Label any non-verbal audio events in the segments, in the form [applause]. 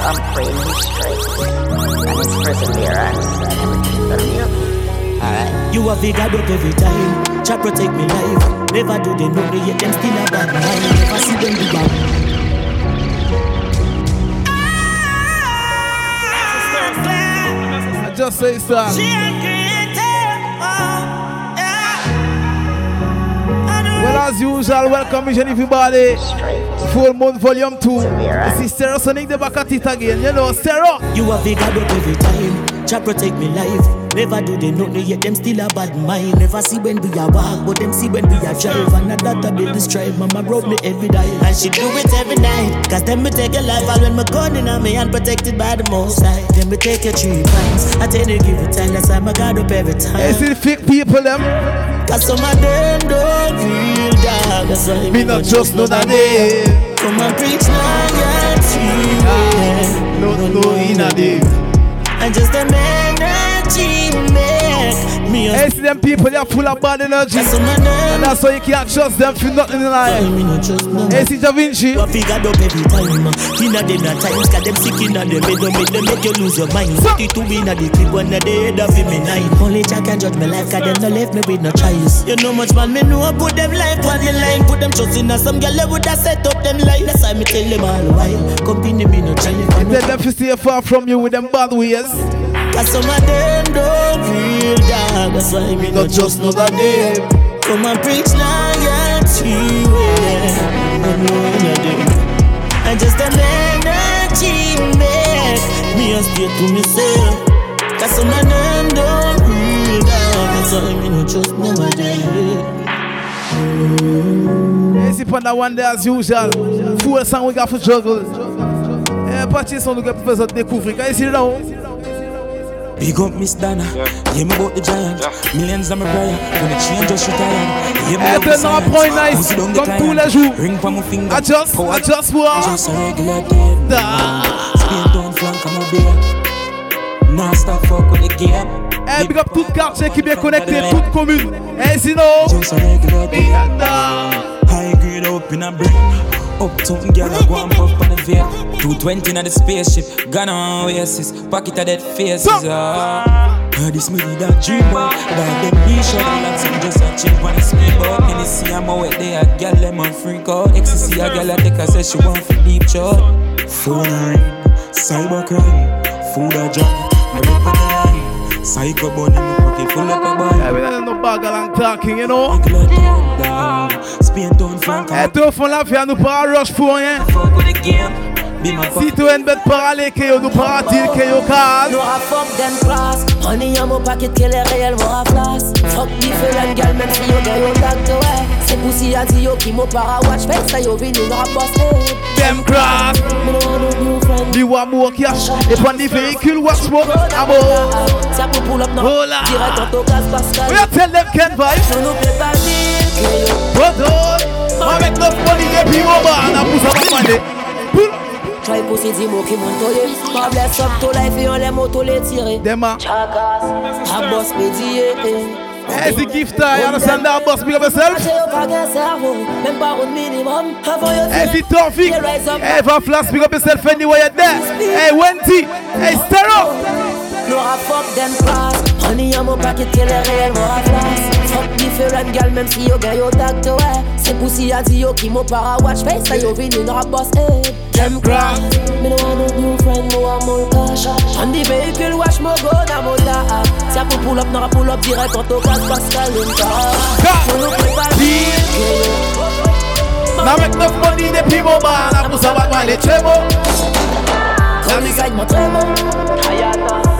I'm praying he's straight. And his perseverance and everything's gonna be okay. Alright. You have up every time. Try protect me life. Never do they know me yet them still a bad mind. Never see them do that. Just say so. Well, as usual, welcome each and everybody. Full Moon Volume 2. This is Stereo Sonic the back at it again. You know, Sarah. You have God up every time. Try protect me life. Never do they know me yet them still a bad mind. Never see when we are walk, but them see when we are drive. And that daughter build this strive. Mama wrote me every day. And she do it every night. Cause them me take your life all when my gun in on me and protected by the most high. Then me take your three times. I tell you give it time. That's why my God up every time. Hey, see the fake people them. Cause some of them don't real dog. That's why Me not just know that name. Come and preach loyalty. Ah, no, no, in a day. And just a energy make me a Hey, see them people, they are full of bad energy. Cause some of them And that's why you can't trust them for nothing in life. me not trust no Hey, see Da Vinci. You figured up every time Inna them na times Cause them sick inna them They don't make them make you lose your mind. Fuck it to inna the clip One of the head of me nine Only Jah can judge my life Cause them no left me with no choice. You know much man me know I Put them life on the line. Put them trust inna some girl They woulda set up them life That's why me tell them all the while Company me no try. Tell them to stay far from you with them bad ways. Cause some of them don't real dog That's why me not just know that name Come and preach loyalty yeah. I know you do And just an energy make Me a stay to myself. Cause some of them don't real dog That's why me not just know that Hey, see upon that one day as usual. Full song we got for juggle. Eh, parti son nous gars pour faire découvrir. Quand ici là, Big up Miss Donna, yeah me about the giant Millions of my prayer, the chain just retired Yeah me love the nice, comme tous client? les jours. Ring for my finger Adjust, Power- adjust, moi. Just a regular day Da. Spin down flank on my beer Non stop fuck with the game Eh, big up tout quartier qui est bien connecté, toute commune. Eh, sinon. Just a regular day Da. High grade up in a brain Uptown girl I go and puff on the vape. 220 in the spaceship on oasis. Pocket of dead faces ah. Ah, This me a dream boy. Dog them shot and lots and just a the speedboat Hennessy I'm out there a girl them a freak out. Ecstasy a girl a take a say she want for deep shot. Phone a ring Cybercrime Food a drop Me Psycho bunny me pocket full up a Eh, we don't know bag along talking, you know. Regular town down Spain Frank Eh, tout au fond la vie, nous rush pour rien. Fuck with the game. Be my Si tu es une bête par aller, que yo nous pas dire que yo case. No I fuck them class Honey on mon paquet que les réels vont à place Fuck different gal même si yo get yo doctor ouais C'est pussy a dit yo qui mo para watch Fait ça yo vini dans la boss hey Them crack. Me no want no new friend Du wa more cash. Et prendre des véhicules, watch more. Amour. Ça pour pull up Hola. Oh Direct en tocas Pascal We are tell them can vibe. Nous nous plaît pas dire que yo Hold on. Avec notre money, les puis mon bar, on a poussé à demander. Pull. Try pussy di mo qui monte yo Ma bless up to life et on les motos les tirer Dema. Chakas A boss pédier eh, Hey, the gift, you understand that, boss? Big up yourself. J'ai yo pas qu'un cerveau Même pas un minimum Avant yo Hey, the Tawfiq. Hey, Van Flash, big up yourself anywhere you're there. Hey, eh, Wendy. Hey, Stereo. No I fuck them class. Honey on mon paquet que les réels vont à place Fuck different gal même si yo get yo doctor ouais. C'est pussy a dit yo qui mo para watch Face. Ça yo vini dans la boss hey. Them crack Me no want no new friend mo want more cash. On the vehicle watch mo go dans mon dab Si a pour pull up n'aura pull up direct en tocas Pascal Inca Nous nous préparons Now make enough money, the people bar, on a poussé à demander. Chemo. Come inside my tremo Si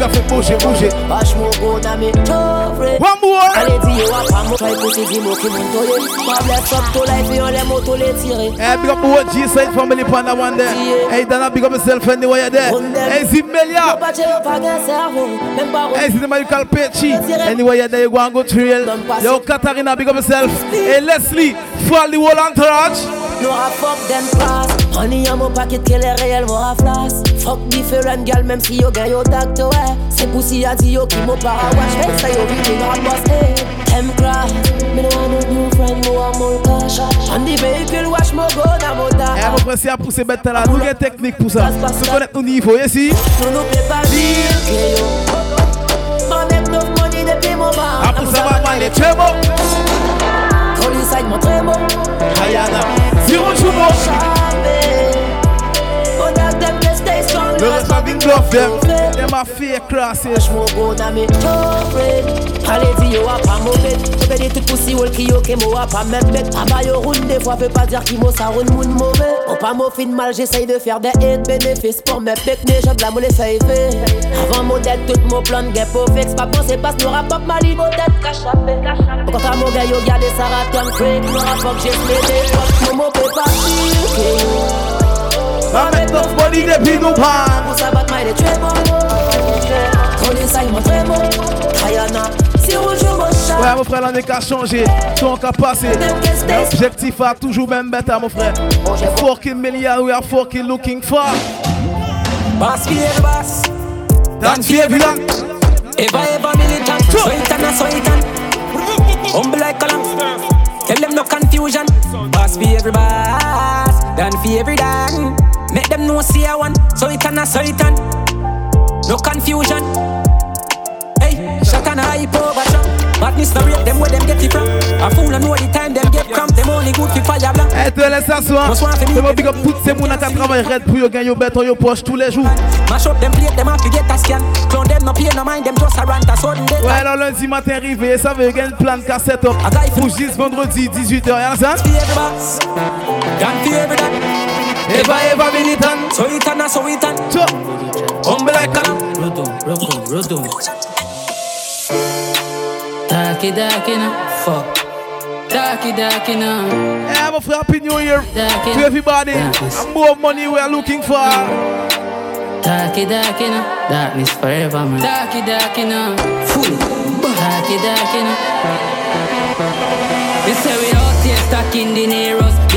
yo Them just fait bouger, bouger. Wash mo go na me chofre One more. Allez di yo a pa mo Try pussy di mo ki mon toye Pa bless up to life Yon le moto le tire Hey, big up my G-side family pan that one there. Hey, Dana, big up yourself anywhere you're there. Hey, Zimelia. Yo pa che yo pa gen servo Même pa Hey, see the man you call Pechi. Anywhere you're there, you go and go trail. Yo, Katarina, big up yourself. Hey, Leslie, the whole entourage. No I fuck them Money on mon paquet que les réels m'ont raflasse Fuck different gal même si yo gagne au tact ouais. C'est poussi a dit yo qui m'ont para watch. Fait ça yo vite une rap boss hey. M class Me no want no new friend mo want more cash. On the vehicle watch mo go na mota Eh mon frère si a poussé bête là Nous avons technique pour ça. Nous connaissons nos niveaux ici Nous nous plaît pas dire que yo. Mon make enough money depuis mon bar. A poussé ma main il est très bon. Call inside mon très bon. Ayana Zero chumo But that Le reste a been bluff them Them a fake classes Smoke on a me Corporate Allez dis yo a pas mauvais Bébé des tout poussi wol qui yo ke mo a pas même bête Aba yo roule des fois peut pas dire qui mo ça roule moun mauvais. On pas mo fin mal j'essaye de faire des hits bénéfices. Pour mes bec mes jobs la mo les fait Avant mon dette tout mon plan de pour fixe Pas penser passe nous rapop mali mon tête cachapé Au contraire mon gars yo garde ça raton freak Nous rapop j'ai smélé Fuck mon mo peut pas dire que yo Ma make enough money depuis nous pan pour ça battre my très bon Coller ça il m'a très bon Kayana Si on joue mon chat Ouais mon frère l'année qu'à changé Ton qu'à passé L'objectif a toujours même bête mon frère Fucking milliard we are fucking looking for Boss be every boss. That's the evidence Ever, ever militant. So it and a so it and. Humble like column. Tell them no confusion. Boss be every boss. Dan fi every dan. Make them know see I one. So it and a so it and. No confusion. Hey, shot and a hype over. Madness no rate them where them get it from. A fool and know the time them get cramp. Them only good fi fire blank. Eh te laisse s'asseoir C'est mon big up toutes ces mounas qui travaillent red pour yo gagner yo bête yo poche tous les jours Mash up them plate, them have to get a scan. Clone them no pay no mind, them just a rant a sudden death. Ouais alors lundi matin arrivé ça veut plan up Pour juste vendredi 18h y'a ça. Dan fi every dan. Eva Eva So it and a so it and. So Humble like column. Rotom, rotom, rotom. Darky, darky, no. Fuck. Darky, darky, no. Eh mon frère happy new year Darky, To everybody Darkness. And more money we are looking for Darky, darky, no. Darkness forever, man. Darky, darky, no. Full. Darky, darky, no. They say we out here stuck in the Neros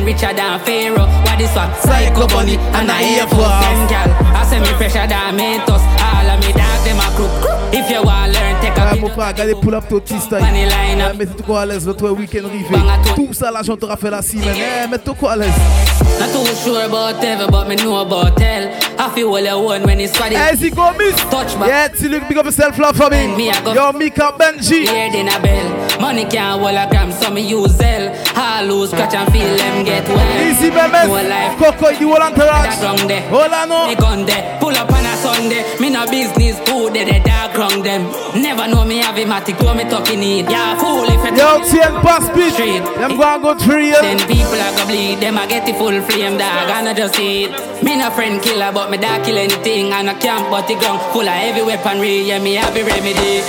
T, richer than Pharaoh. What this what? Psycho bunny and I hear for them gal I say me pressure than Mentos. All of me dog, them a crook. If you want learn, take a Ouais mon frère regardez pull up ton style Funny line up. Ouais, Mettez toi à l'aise votre week-end rivé. Tout. Ça l'argent t'aura fait la semaine Eh mettez toi à l'aise. Not too sure about ever, but me know about tell. I feel well alone when it's squad Eh si go miss Touch back. Yeah T-Luke big up yourself love for me Me, I go- Yo Mika Benji Hear than a bell. Money can't hold a gram, so me use Zell. I lose, scratch and feel them get well. Easy No memes life. Coco whole That entourage there. Hola no Me gun there, pull up on a Sunday. Me no business, who they the dark wrong them. Never know me have a matic, what me talking need. Yeah, fool if you Yo Tien pass Street. Them go and go three Then people are go bleed, them a get the full flame, dog, and I just see it. Me no friend killer, but me da kill anything, and I camp but the ground full of heavy weaponry, yeah, me have a remedy.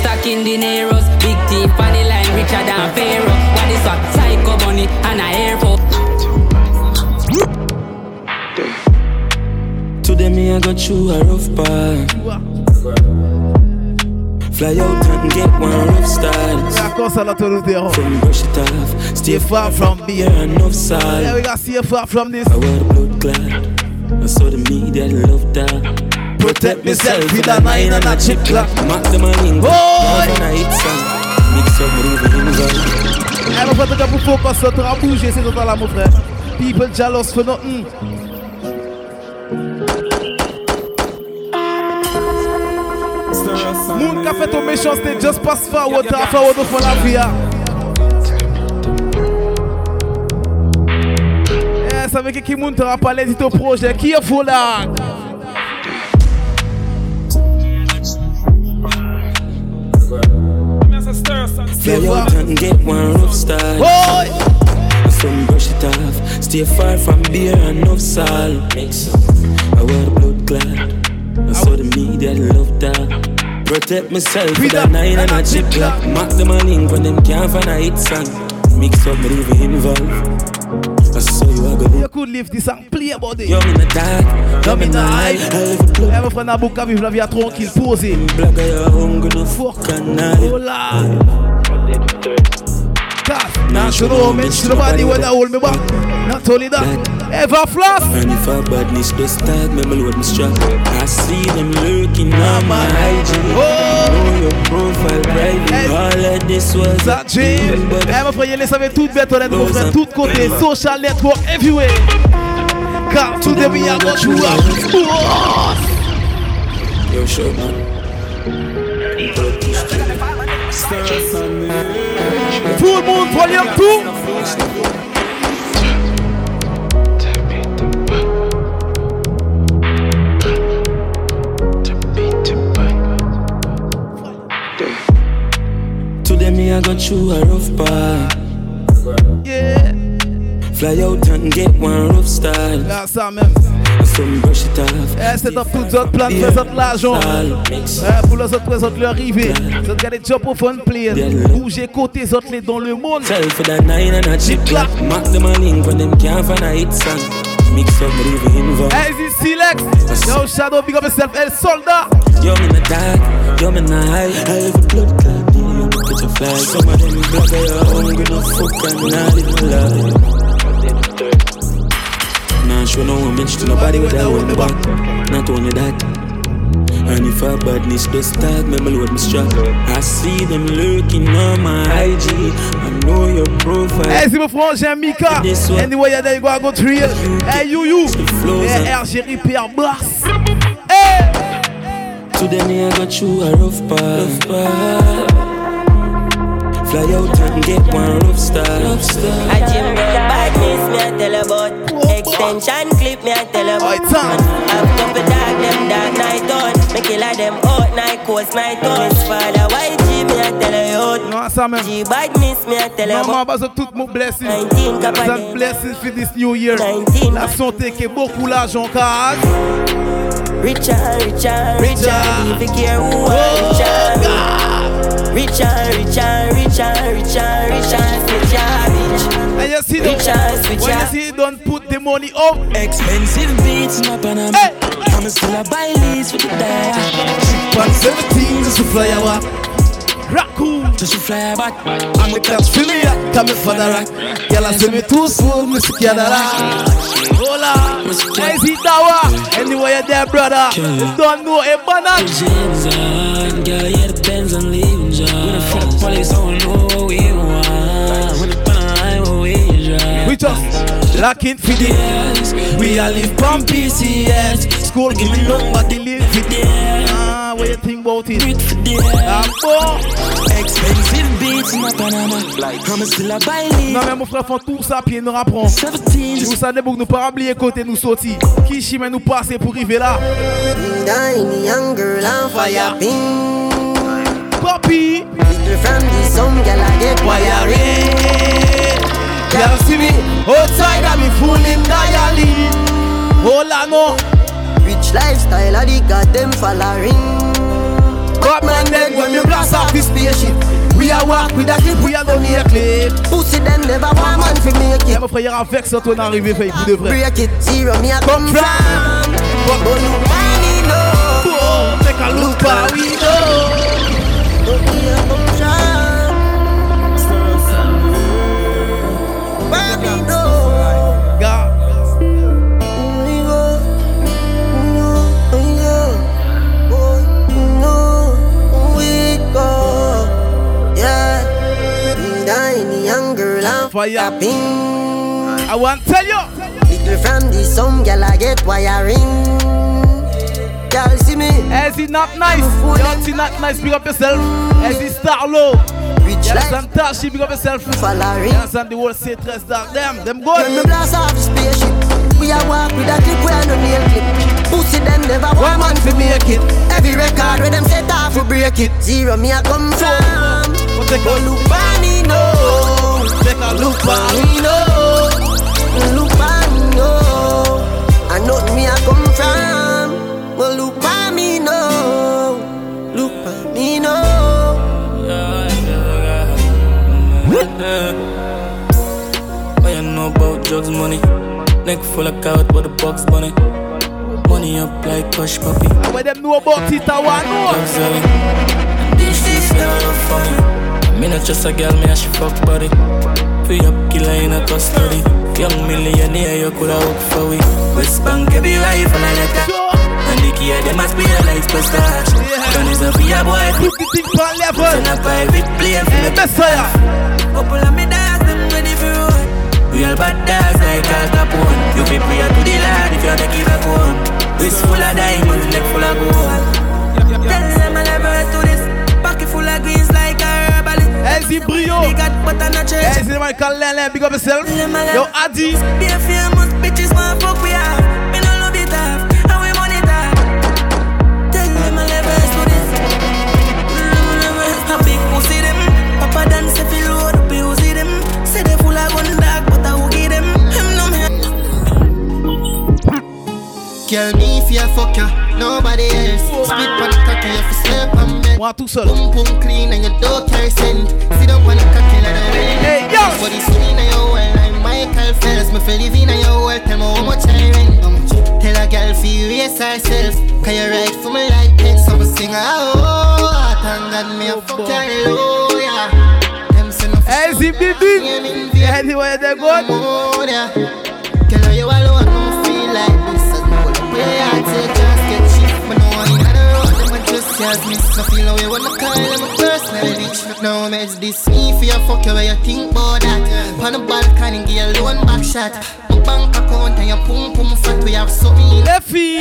Stuck in the Neros, big on the line, richer than Pharaoh. What is what? Psycho bunny, and a air for. Today me I go through a rough part. Fly out and get one rough start. D'accord ça là tout le terrain From brush it off, stay far from beer enough Yeah salt. we got see far from this I wear the blood clad. I saw the media love that. Protect myself with a nine and a chip clock Mac the man in Boy! and a hit song. Mix up in the Eh mon frère t'as pour focus ça t'auras bougé c'est total là mon frère People jealous for nothing Moun ka fait ton méchanceté just pass forward t'as forward au fond la vie ça veut que qui moun t'aura parlé de ton projet Qui est fou là Fly out and get one rough start. Boy Some brush it off. Stay far from beer and enough salt. Mix. I wear the blood clad. I saw the media love that. Protect myself with a nine and a chip lock. Mark the man in when them can't find a hit song. Mix up, even involved. I saw you, I go You could live this and play about it Yo, me in the dark, yo, me in the high. A plug. Eh mon frère Nabouka vive la vie à tranquille posé Black, I have hungry, no fuck and Oh I. là Casse Now show no homage to nobody when I hold me back. Not only that, ever floss. And if a badness does start, me load me strap. I see them lurking on my IG. Oh. Know your profile private. Hey. All of this was Ça, Jim. Eh, mon frère, les savait toutes bêtes honnêtes, mon frère, toutes côtés, social network, everywhere. Car tout de me, I got you up. Yo, show man. Tout le monde, volume tout. Today me I got you a rough part. Yeah. Fly out and get one rough style. Là, ça même. It. Eh, c'est dans toutes autres plans, présente l'argent. Eh, pour les autres, présente leur arrivée. Vous autres, gardez job au fun plane. Bougez côté les autres les dans le monde. Tell for that nine and a chip clap. Mark them a link when them can't find a hit song. Mix up, even involved. Eh, c'est Silex. Yo, Shadow, big up yourself. El Soldat. Yo, me not yo, me not. I have a blood clot, you. Some of them blood, they are hungry, no fuck, and not live my life. Nah, show no homage to nobody with that hold me back. Not only that. And if a badness does start, me load me strap. I see them lurking on my IG. I know your profile. Eh, c'est mon frangin Mika. This one. Anyway, yeah, there you go, I go to real. Eh, you, you. flows, Eh, huh? Algérie, Pierre Bass. Eh. Today me I got you a rough part. Fly out and get one rough star. Rough star. I Extension clip, me I tell Oi, about Tom. I've couple dog, them dark night on Me killer them out night, coast night on Miss father, YG, me I tell you Non, ça même. G badness, me I tell you Non, about moi, tout mon blessing. 19 Some kappa blessings for this new year. 19 La santé qui est beaucoup l'argent, car. Richard, Richard, Richard. Richard Leave care who Oh, Richard. Richard, Richard, Richard, Richard, Richard, Richard, And you see, them, when you see, don't put the money up. Expensive beats in my Panama. Hey. I'm still a buy leads for the day. Pan 17, just to fly away. Raccoon. Just to fly back. I'm the catch for me, come for the rock. Y'all see me too full, Mr. Canada. Hola, where's he dawa? Anyway, you're there, brother. Don't know a banana. On, girl, yeah, the Benz and leaving job. When the fuck police don't We just locking for the We all live from PCS. School give me number, they live for the Ah, what you think about it? Breathe for the Ah, bon. Expensive beats in my Panama. I'm still a leads. Non, mais mon frère, font tout ça, puis nous rapprend. 17. Nous savons que nous pas oublier côté nous sortir. Qui chemin nous passer pour arriver là? Tiny young girl on fire Papi, Little from the some girl I get wiring. Y'all see me outside and me full in dialing. Hola, no. Oh. Rich lifestyle I the got them following But man, then when we blast off this spaceship, we are walk with a clip, we are gonna need a clip. Pussy them never want man fi make Yeah, it mon frère, il y a un vex quand on arrive, fait pour de vrai. Break it, zero me a come from. from But you money no Oh, take a look how we go. Tapping. I want to tell you. Little from the some girl I get wiring. Girl see me, As it not nice, see not nice, pick up yourself. As it start low, rich y'all life some tashi, pick up yourself. following. Y'all some the whole say dress dark, them, them When me good. blast off the spaceship, we a walk with a clip, we a no nail clip. Pussy them never want man fi make it. Every record where them set off, we break it. Zero me a come from. But take But a look, look no, take a look, bani man. no, look bani no. I know me a come from. But look bani no, look bani no. What you know about drugs, money? Neck full of carrot, but the box bunny. Money up like hush puppy. Where them know about it, I want know. Drugs selling. These streets never love for me. Not just a girl, me and she fuck body. Free up killer in a custody. Young millionaire, you coulda work for we. West Bank, every rifle and letter. And the key, they must be a light per stash. Gun is a fear boy. Put the thing on level. Turn a private plane for the best fire. Couple of me dogs, them ready for road. Real bad dogs like Al Capone. You be prayer to the Lord if you the give a phone. Wrist full of diamonds, neck full of gold. Tell them I Elsie Brio. They got butter on church. Elsie, man, call Lele, big up yourself. Yo, Adi. Moi tout seul. Boom boom clean and you scent. Sit up on the cocky like a rain. Hey yo. Body swing in your well like Michael Phelps. Me feel live in your well, tell me how much I rent. How much? Tell a girl herself. Can you ride for me like pen? So sing oh, thank God me a oh, fuck you. Them say no. Bibi. Anyway, they're good. Them a just as me. No feel away when I call them a personal reach. No mess this me for your fuck you where you think about that. On the balcony, give you loan back shot. My bank account and your pum pum fat, we have something. Left feet.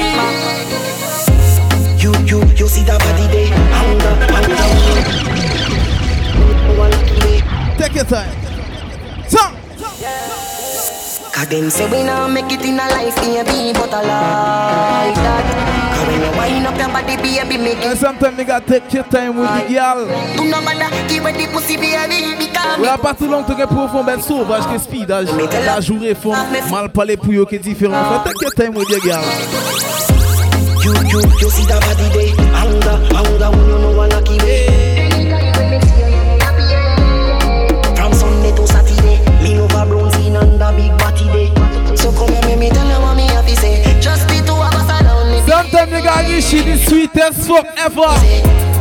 You, you, you see that body there? Hunger, hunger. Take your time. Song. Cause them say we not make it in a life, baby, but I like that. Cause when you wind up your body, baby, make it. And sometimes you gotta take your time with the girl. Do not bother, give her the pussy, baby, because Ou la pas tout long que tu pour faire belle sauvage que speedage. La journée font mal parler pour eux qui est différent. Fait take your time with the girl. You, you, you see that body there? Hunger, hunger, when you know I like it. Me Sometimes you gotta give she the sweetest fuck ever.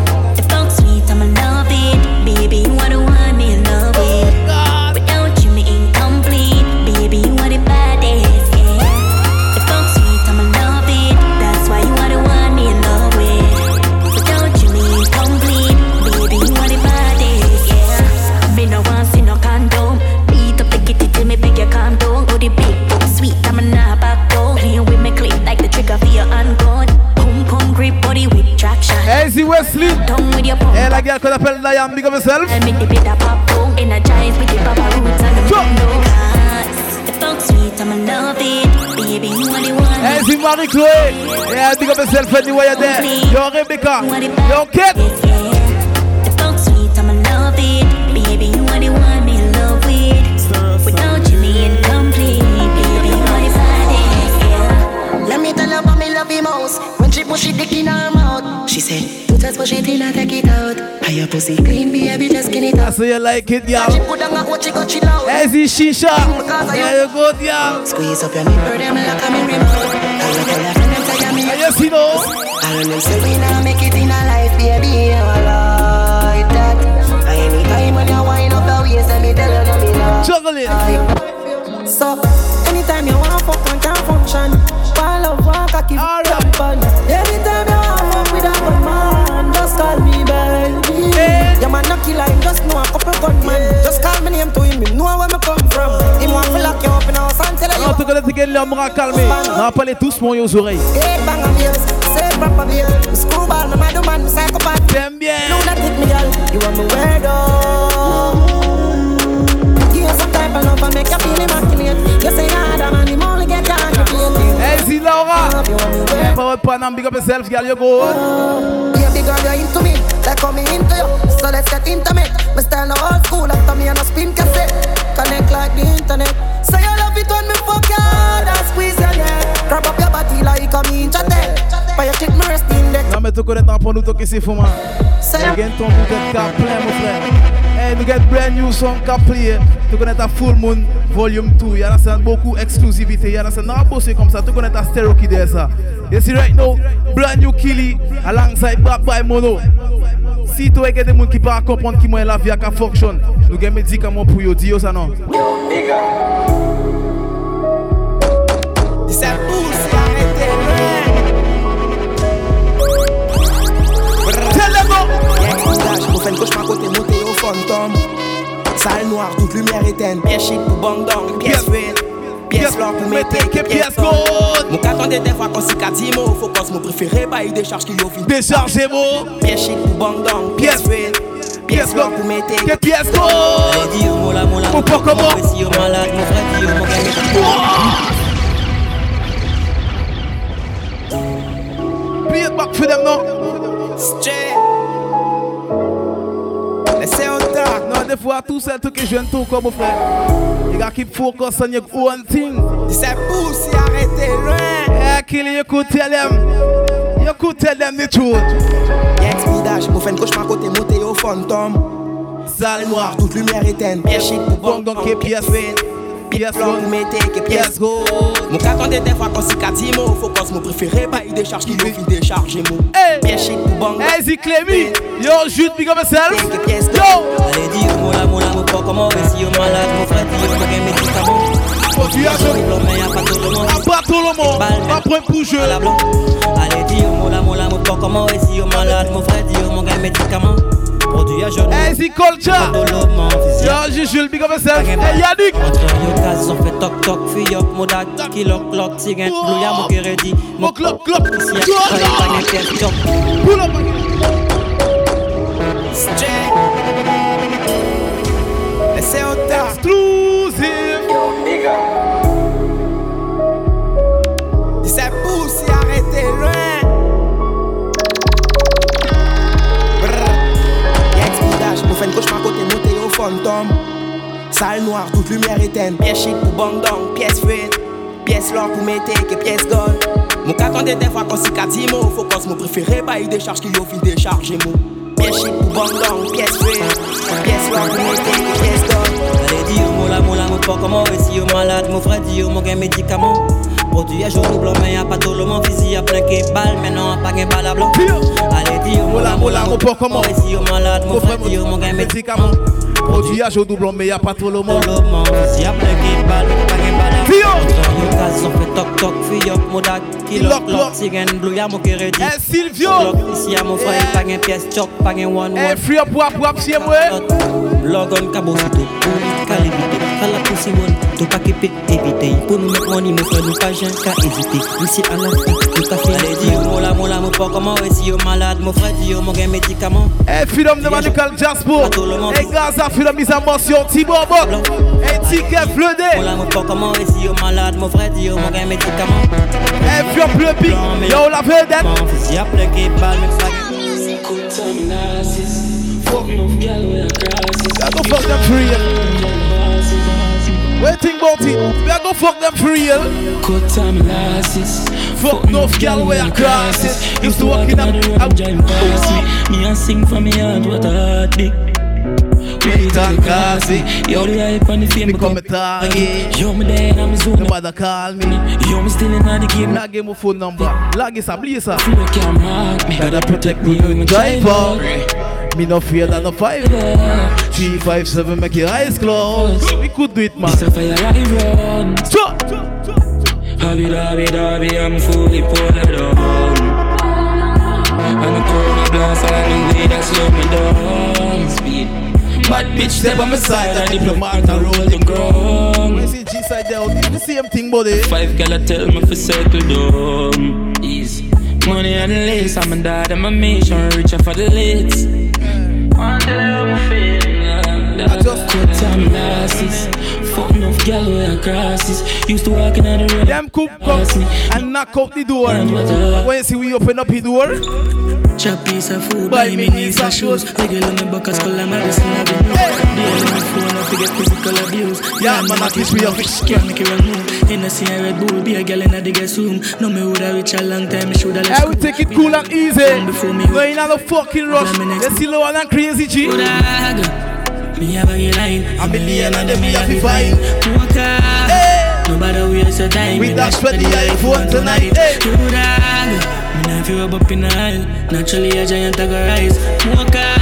Yourself anywhere you're there. Yo Rebecca. Yo Kate. The funk sweet, I'ma love it Baby, you are the one me in love with Without you, me incomplete Baby, you are the baddest, yeah Let me tell you about me love mouse. When she push it dick in her mouth, she said, "You just push it in and take it out." Are your pussy clean, baby? Just skin it I out. say you like it, y'all. She put down what she got chill out. Easy Shisha. There you go, y'all. Squeeze up your nipple, them like a me them say we not make it in a life, baby. I like that. And anytime when you wind up waist, let me tell you, no me. Juggle it. So, anytime you want fuck can't function, one love, one cocky, All one fun. Anytime you want fuck with a man, just call me baby. Hey. Your man not him just know a couple gunman. Just call me name to him, him know where me come from. Him want to lock you up in house and tell you. En tout cas, les gars, l'homme calmé. Non, parlez doucement aux oreilles. Eight bang proper bill. Screwball, me mad man, me psychopath. J'aime bien. Lunatic me girl, you want me weirdo. You some type of love and make you feel immaculate. You say you're the man, him only get you your. Easy Laura. Panam, big up yourself, girl, you go. Baby girl, you're into me, like how me into you. So let's get intimate. Me style no old school, after me and a spin cassette. Connect like the internet. So you resting deck. Non, mais tu connais dans pour nous, toi qui c'est fou, man. So Tu you gagnes ton bout de cap plein, mon frère. Hey, nous get brand new song cap play. Tu connais ta Full Moon Volume 2. Il y a là, beaucoup exclusivité. Il y a là, c'est un bossé comme ça. Tu connais ta Stereo qui est ça. You see right now, brand new Killy alongside Black by Mono. Si toi gen des moun qui pas comprendre qui moi la vie a ka fonctionne, nous gen médicament pour yo dire ça non. C'est Village, pour faire une cauchemar côté monté au fantôme. Salle noire, toute lumière éteinte. Pièce chic pour bang dong, pièce red. Pièce l'or pour mettre que pièce gold. Mon qu'attendait des fois quand c'est qu'à 10 mots. Faut qu'on se mon préféré, bah il décharge qui yo fin. Déchargez mots. Pièce chic pour bang dong, pièce red. Pièce l'or pour mettre que pièce gold. Allez dire mola mola. Mon pas comment. Si yo malade, mon frère dit yo mon gars. Play it back for them now. Straight. Laissez au dark. Non, des fois, tout seul, tout que je tout comme frère. You gotta keep focus on your own thing. C'est pousse, arrêtez loin. Yeah, kill you could tell them. You could tell them the truth. Yex Village, pour faire une cauchemar côté monté au fantôme. Salle noire, toute lumière éteinte. Pièce chic pour dong, que pièce red. Pièce l'or pour mettre que pièce gold. Mon qu'attendait des fois quand c'est qu'à 10 mots. Faut qu'on se mon préféré, bah il décharge qui yo fin décharge mots. Hey. Pièce chic pour bang Hey, Zi Clémy. Yo, shoot, big up yourself. Que pièce Yo. Allez dire mola mola, mon pas comment. Si yo malade, mon frère dit yo mon gars médicament. Continue à jouer. Mais y'a pas tout le monde. À part tout le monde. Pas point pour jeu. la blanc. Allez dire mola mola, mon pas comment. Si yo malade, mon frère dit yo mon gars médicament. Produit à jeune. Hey, Zi Culture. Développement physique. Yo, Jules, big up yourself. Hey, Yannick. Entre yo gaz, on fait toc toc, fille up, modak, kilo clock, sigen, blue ya mon keredi. Mon clock, clock. Ici, Yo, y'a pas pas de pièce, chop. Pull up. Straight. Laissez au dark. Exclusive. C'est pousse, arrêtez loin. Yex Village, pour faire une cauchemar côté monté au fantôme. Salle noire, toute lumière éteinte. Pièce chic pour bang dong, pièce red. Pièce l'or pour mettre que pièce gold. Mon qu'attendait des fois c'est qu'à 10 mots. Faut qu'on se mon préféré, bah il décharge qui yo fin décharge mots. Pièce chic pour bang dong, pièce red. Pièce l'or pour mettre que pièce gold. Allez dire mola mola, mon pas comment. Si yo malade, mon frère dit mon gars médicament. Produit à jour double, mais y'a pas tout le monde. Fusil à plein que balle, mais non, pas qu'un balle à blanc. Allez dire Mola, mola, mon pas comment. Si yo malade, mon frère dit mon gars médicament. Produit à jour doublon, mais y'a pas tout le monde. Développement physique, plein que balle, pas qu'un balle à blanc. Fio. Entre yo gaz, on fait toc toc, fille up, modak, kilo Lock, lock. clock, sigen, blue ya mon keredi. Hey, Silvio. Lock, ici à mon frère, pas qu'un pièce, chop, pas qu'un one Hey, one. free up, wap, wap, chez moi. Logon kabo fito, kalibite, kala pou simon, to pa kepe, evite Pou nou mek money, mon frère, nou pa jen ka ezite Ici à la fin, nou ka fin Allez, di yo mola, mola, mon pas comment Et si yo malade, mon frère, di yo mon gen médicament Hey, freedom de Manical Jasper. Hey, Gaza, freedom is a motion. T-Bob. Hey, ticket fleude. Mola, mon pas comment Et si yo malade, mon frère, di yo mon gen médicament Hey, free up le beat. Yo, la vedette. Mon fils, y'a plein qui balle, mais flag I go fuck them for real. What you think about it? We are go fuck them for real. Cut time losses. Fuck no girl where I cross it. Used to walk in on the road, I'm driving past me. Me and sing for me heart, what a heartbeat. Ready to the classy. Yo, the hype and the fame become a target. Yo, me there and I'm zooming. Nobody call me. Yo, me still in the game. Not give my phone number. Log is a blazer. Flow can't mark me. Gotta protect me when I drive out. Me no fear than a five. Three, five, seven, make your eyes close. We could do it, man. It's a fire I run. Stop. Hobby, dobby, dobby, I'm fully pulled down. And the corner blast and the way that slow me down. Speed. Bad bitch step on my side and diplomat and roll the ground. You see G side there, it's the same thing, buddy. Five gal tell me for circle down. Easy. Money and the lace, I'm a dad and my mission, out for the lids. I just cut time losses. Fuck enough gal where I crosses. Used to walk in the road. Them cook come and knock out the door. When you see we open up the door, Chop piece of food, Buy me knees and shoes. Regular me buckets, call them Madison Avenue. Deal on my phone, I forget physical abuse. Yeah, man, I kiss me off. Can't make it wrong move. In the scene, Red Bull, be a girl in the guest room. No, me woulda reach a long time, me shoulda left I will take it cool and easy. No, you not a fucking rush. You see Lowan crazy, G. Me have a line. A million and them me have to find. Walker. Nobody waste your time. We dash for the iPhone tonight. Hey. You dog. Me not feel up in the aisle. Naturally a giant I go rise. Walker.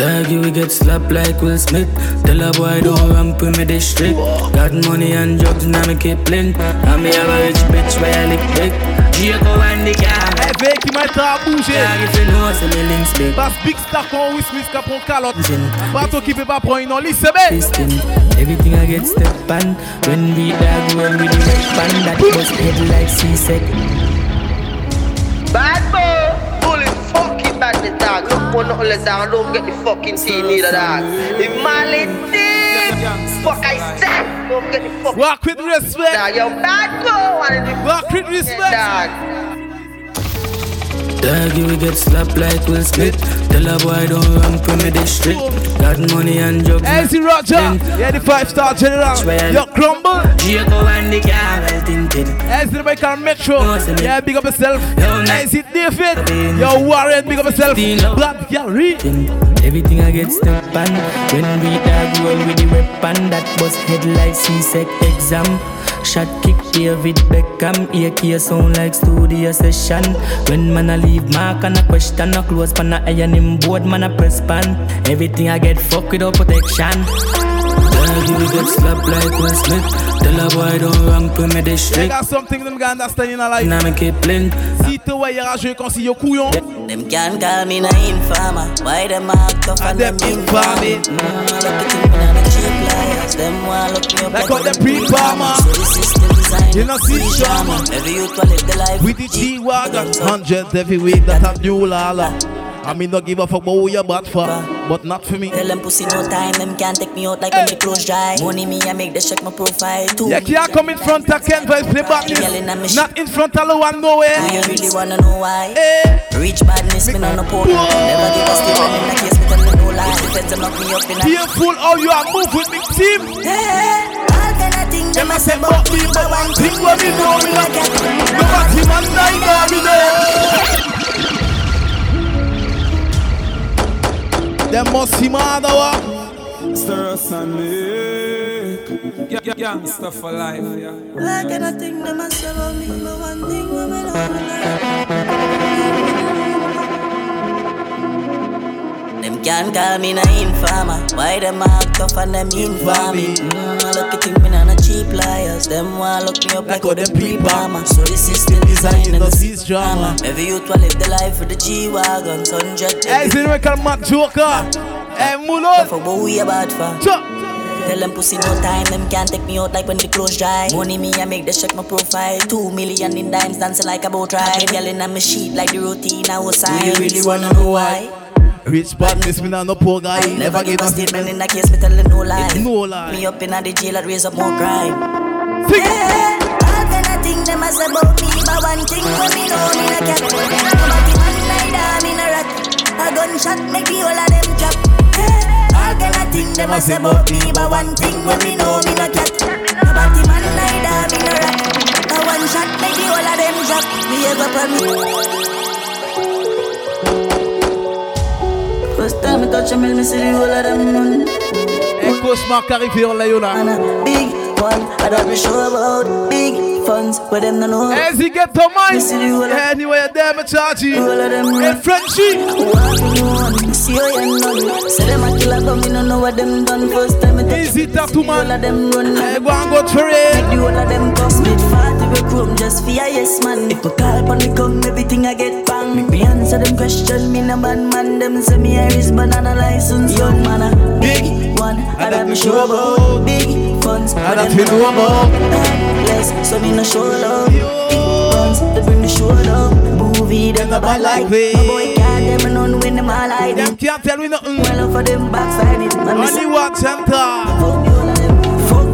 Doggy, we get slapped like Will Smith. Tell a boy don't ramp with me district. Got money and drugs, now me keep lint. And me have a rich bitch where I lick big. Jacob and the car. Eh, vem que vai tá bouger. Dog, if you know, say me links big. Passe Big Star com Will Smith qui prend calotte. Bateau qui peut pas prendre non, lisse bien. Piston. Everything I get step on. When we dog, when we do red band, that bust head like C-Sec. Bad boy, nothing less down, don't get the fucking team neither Mali team, fuck I said, don't get the fuck. Walk with respect. Dog, yo, bad boy, one of the Walk with respect. dog. Doggy, we get slapped like Will Smith. Tell a boy don't ramp with me district. Got money and drugs. Easy Roger, yeah, the five star general. Yo, crumble. Jacob and the car, well tinted. Easy the Michael Metro. Yeah, big up yourself. Easy David. Yo, Warren, big up yourself. Black Gallery. Everything I get step on When we dog roll with the weapon That bust head like C-Sec exam Shot kick David Beckham AK sound like studio session When man a leave mark and a question No close pan a iron him board man a press pan Everything I get fuck without protection Doggy we get slapped like Will Smith Tell a boy don't ramp with me They district got something them gonna understand in a life. Now me keep lint Si te ouais, y'a joué quand si yo couillon. Them can call me no informer. Why them act tough and them informer? Mm, at them the liars. Them want look me up Like what the them pre-farmer. So the design. You know, see drama. Every youth will live the life With the G-Wagon. Hundreds every week that have new lala. I mean, not give a fuck about who you bad for. But not for me. Tell them pussy no time, them can't take me out like when me close dry. Money me, I make the check my profile too. Yeah, can't come in front of Ken Vibes play this. Not in front of the one nowhere. Do you really wanna know why? Reach badness, me no no porn. Never give a statement in the case, me tell them no lie. Defense them lock me up in a Fearful how you are move with me team. All kind of thing them a say about me, but one Think what me know me not No matter man die now me there. Them must see mad wa. Stir us and make yeah, yeah, Youngster for life, yeah. All kind of thing them a say about me, but one thing what me know Them can't call me no informer. Why them act tough and them inform me? Mm, I look at them in a cheap liars. Them want look me up like how them pre-bomber. So this is the design and the seize drama. Every youth will live the life with the G-Wagon. Hundred. Hey, see me call Matt Joker. Hey, Mulo. For what we about for? Tell them pussy no time, them can't take me out like when the clothes dry. Money me, I make the check my profile. Two million in dimes, dancing like a boat ride. Girl in my sheet like the routine I was Do you really wanna know why? Rich badness, me nah no poor guy. Never give a statement in the case, me tell them no lie. No lie. Me up in the jail, that raise up more crime. Yeah, all kind of thing them a say about me, but one thing when me know me a cat. Nobody man like that, me no rat. A gunshot make the whole of them drop. Yeah, all kind of thing them a say about me, but one thing when me know me no cat. Nobody man like that, me no rat. A one shot make the whole of them drop. Me ever promise. First time I touch a mill, me see the whole of them run. Hey, Cauchemar qui arrive on la yo là. Big one, I don't be sure about big funds, but them no know. Eh, As he get to mine, anyway, damn it, charge you. And Frenchie. See how you know. Say them a killer, but me no know what them done. First time I Easy tattoo man. all them run. Hey, go and go it. Make the whole of them. Split party with chrome just for a yes man. If I call on the come, everything I get. Make me answer them question, me no bad man. Them say me Irish banana license. Young man a big one, I that me sure about. Big funds, I that me know about. Less, so me no show love. Big funds, they bring the show down. Movie, them a bad like me. My boy can't them none when them all like Them can't tell me nothing. Well, for them backside it. Only talk. Fuck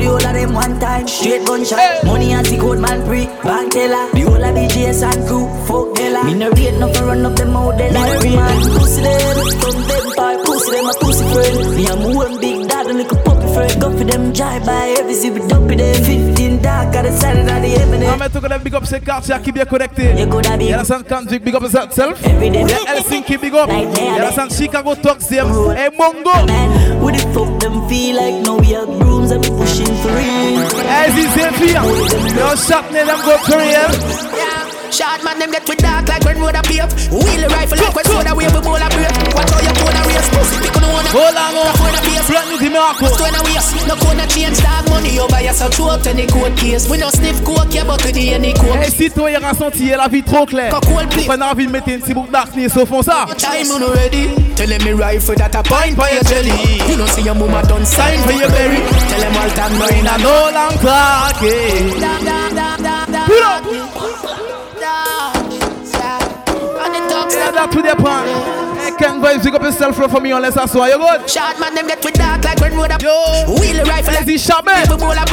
the whole of them one time, straight gunshot. Money and the code man pre, bank teller. The whole of the JS and crew, fuck Della. Me no rate no for run up them out there like man. Pussy them, come them part, pussy them a pussy friend. Me a one big dad and little puppy friend. Go for them drive by every zip with them. 15 dark at the side of the. On met ook een big up zijn kaartje, qui bien connecté. Ja, dat zijn Kendrick, big up yourself. Ja, Helsinki, big up. Zijn Chicago Talks, them. Hey, Mongo. Who the fuck them feel like now we have brooms and we pushing for real. Hey, zie je vier. Yo, shot nee, them go for real. Short man, them get with dark like when road a pave. Wheel the rifle like when soda wave a bowl a break. Watch how you phone a race. Pussy pick on the one. Hold on, phone a face. Brand new Marco. Stone a waste. No cone a change. Dog money over yourself. Throw up any court case. We no sniff coke, yeah, but we the any coke. Et si toi, il a senti la vie trop claire. On a envie de mettre un petit bouc darkness au fond ça. Time on ready. Tell me rifle that a pint for your jelly. You know see your mama done sign for your berry. Tell him all time no in a no long clock. Pull up. Stand up to the point. Ken vibes, pick up yourself for me unless I saw you good. Shot man, them get with dark like when road up. Yo, wheel the rifle like this shot man. People bowl a.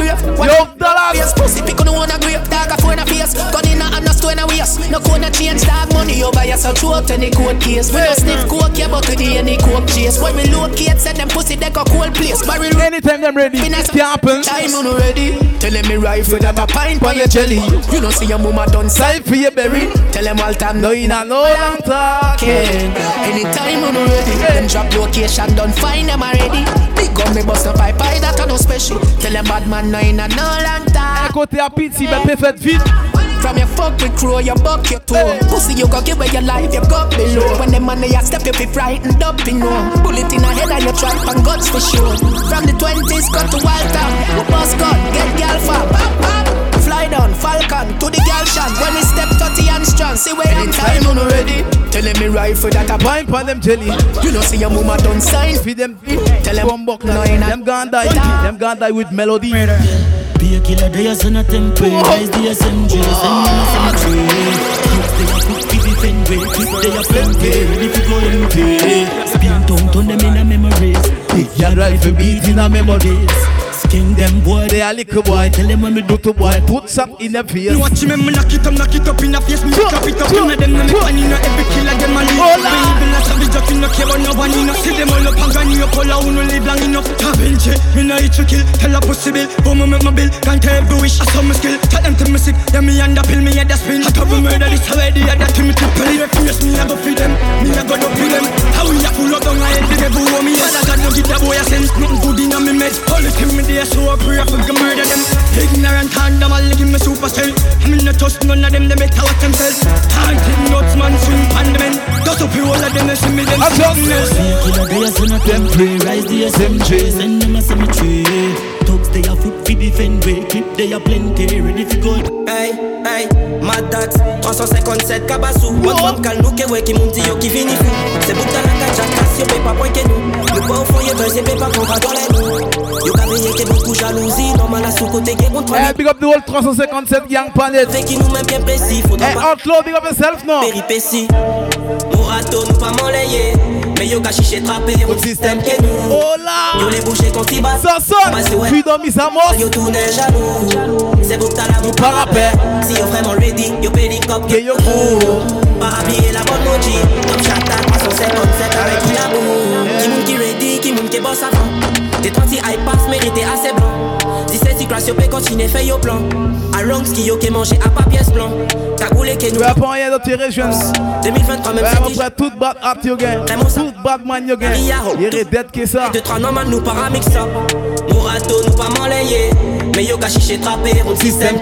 Yo, dollars. Pussy pick on the one a grape. Dog a phone a face. Gun in a hand, no stone a waist. No corner change. Dog money over yourself. Throw up to any court case. We no sniff coke, yeah, but the any coke chase. When we locate, send them pussy deck a cold place. Barrel Anytime them ready, it can happen. Time on ready. Tell them me rifle that a pint for your jelly. You know see your mama done sign for your berry. Tell them all time no in a no long talking. Anytime on ready. Then drop location done fine them already. Big gun me bust a pipe I that a no special. Tell them bad man no in a no long time. Côté à pizza, mais peut faire vite. From your fuck with crew, you buck your toe. Pussy, you go give away your life, you got below. When the money you step, you be frightened up, you know. Bullet in the head and you try and guts for sure. From the 20s, cut to wild town. We bust gun, get girl fab. Fly down, Falcon, to the girl shot. When we step 30 and strong, see where I'm time on ready. Tell him me rifle that a Pine for them jelly. You know, see your mama done sign. Feed them, Tell them, come back now. Them gonna die, them gonna die with melody. Be a killer, they are son of temper. Rise the SMG, send them a cemetery. They are quick to defend, way quick, they are plenty. Ready to go empty. Spin tongue, turn them in a memories. Big young rifle beat in a memories. King them boy, they are little boy. Tell them when me do to boy, put some in the face. You watch me, me knock it up, knock it up in the face. Me clap it up, none of them no make money, no every killer them a leave. Even a savage, just no care about no one, no see them all up and gone, you pull out, no live long enough. Tabenche, me no hit to kill, tell a pussy bill, boom me make my bill, can't tell every wish, I saw my skill, tell them to me sick, yeah me and the pill, me head the spin. I of murder this already, I got to me triple, if face me, I go feed them, me I go up with them. How we full up down, I hate the devil, me, but I got no give the boy a sense, nothing good in a me meds, all the time me there, so I pray for can murder them. Ignorant hand them all give me super cell. I mean not trust none of them, they better watch themselves. Taunted nuts man swing pan the men. Dust up you all of them, they see me them sickness. Killer they a son of them pray, rise the SMG, send them a cemetery. They a foot fi defend way, clip they a plenty, ready fi go. Hey, hey, Mad Dax 357 Kabasu. Mwen fam kal nou ke we ki moun ti yo ki vini fou Se bout la ka jakas yo pe pa pointe nou Nou pa ou fon ye ye pe pa kontra dans les nou Yo ka veye ke beaucoup jalousie Normal a sou kote ke bon Hey, big up the whole 357 Young Planet. Fait qui nous même bien précis Faudra Hey, outlaw, big up yourself now. Péripéties Morato nous pas m'enlayer. Mais yo ka chiche trappé Au système que nous. Oh là! Yo les boucher quand ils battent. Ça sonne. Freedom is a must Yo tourne jaloux. C'est pour que t'as l'amour par rappel. Si yo vraiment ready Yo pédicop Que yo cool Pas habiller la bonne moji Comme Chata 357 avec Inabu Qui moun qui ready Qui moun qui boss avant. Tes 30 high pass mérité assez blanc Si c'est si classe yo peut continuer fait yo plan. A Ronks qui yo qui manger à pas pièce blanc. Cagoulé que nous Tu vas pas rien dans tes régions. 2023 même Ouais, si après toute bad art yo gain Toute bad man yo gain Y'a dead que ça De trois normal nous paramix ça. Morato nous pas m'enlayer Mais yo ka chiche trappé Au système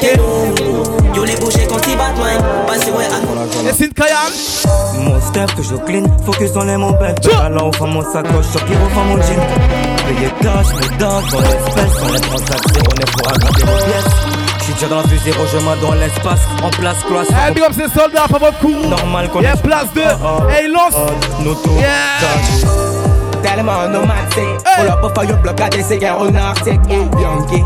Yo les bouger quand ils battent ouais à nous Et c'est Mon step que je clean, focus dans les mon bête Talent au fond mon sacoche, pire au fond mon jean. Payé cash, mes dents, dans l'espèce. Sans les transactions, on est pour pièces. J'suis déjà dans la fusée, rejoins dans l'espace. En place, classe. Hey, big up ces soldats, pas votre coup Normal qu'on Y'a place de Hey, lance. Nos tours Tellement nomatique Pull up au fire bloc à des cigares en arctique Yankee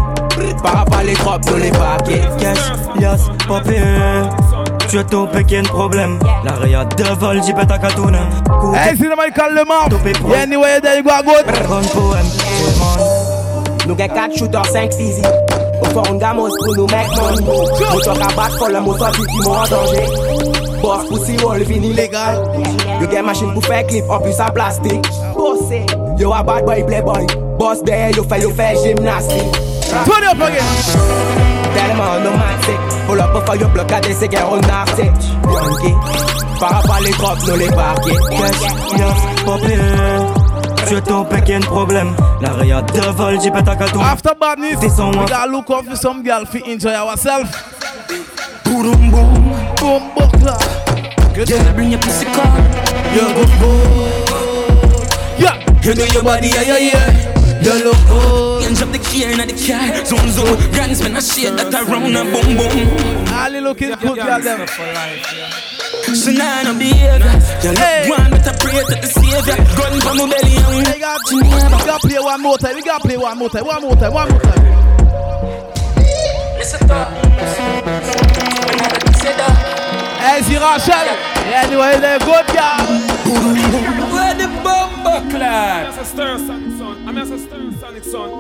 Par rapport les drops dans les paquets Cash, yas, papier Tu es topé qu'il y a un problème. La réa de vol, j'y pète à Katouna. Hey, c'est normal, calme le mort Y'a anyway, there you go, good Run poème, Nous get 4 shooters 5 easy Au fond on gamos pour nous make money Moteur à battre pour le moteur qui qui en danger. Boss pussy roll fini légal. Yo get machine pour faire clip en plus à plastique. Bossé. Yo a bad boy playboy Boss derrière yo fait yo fait gymnastique Turn it up again Tellement nomatique Pull up au fire yo bloc à des cigares en arctique Yankee Par rapport les drops nous les parquets Cash, yas, papier Tu es topé qu'il y a un problème La réa de vol, j'y pète à Katouna After badness, This on we one gotta look out for some girl to enjoy ourselves. Boom boom Boom buckler. Girl, bring your pussy come. You good good. Yeah. You know your body, yeah, yeah, yeah. You look good. Hands up the key in the car. Zoom zoom. Grands man a shit that a round and boom boom. Ali looking good, girl. Them. So now no behavior. You look one, but I pray to the savior. Gun for my belly and we got We gotta play one more time. We gotta play one more time. One more time. One more time. Listen up. Hey, see Rachel. Anyway, they're good. Where the bumper clad? I'm a stir sonic son. I'm a stir sonic son.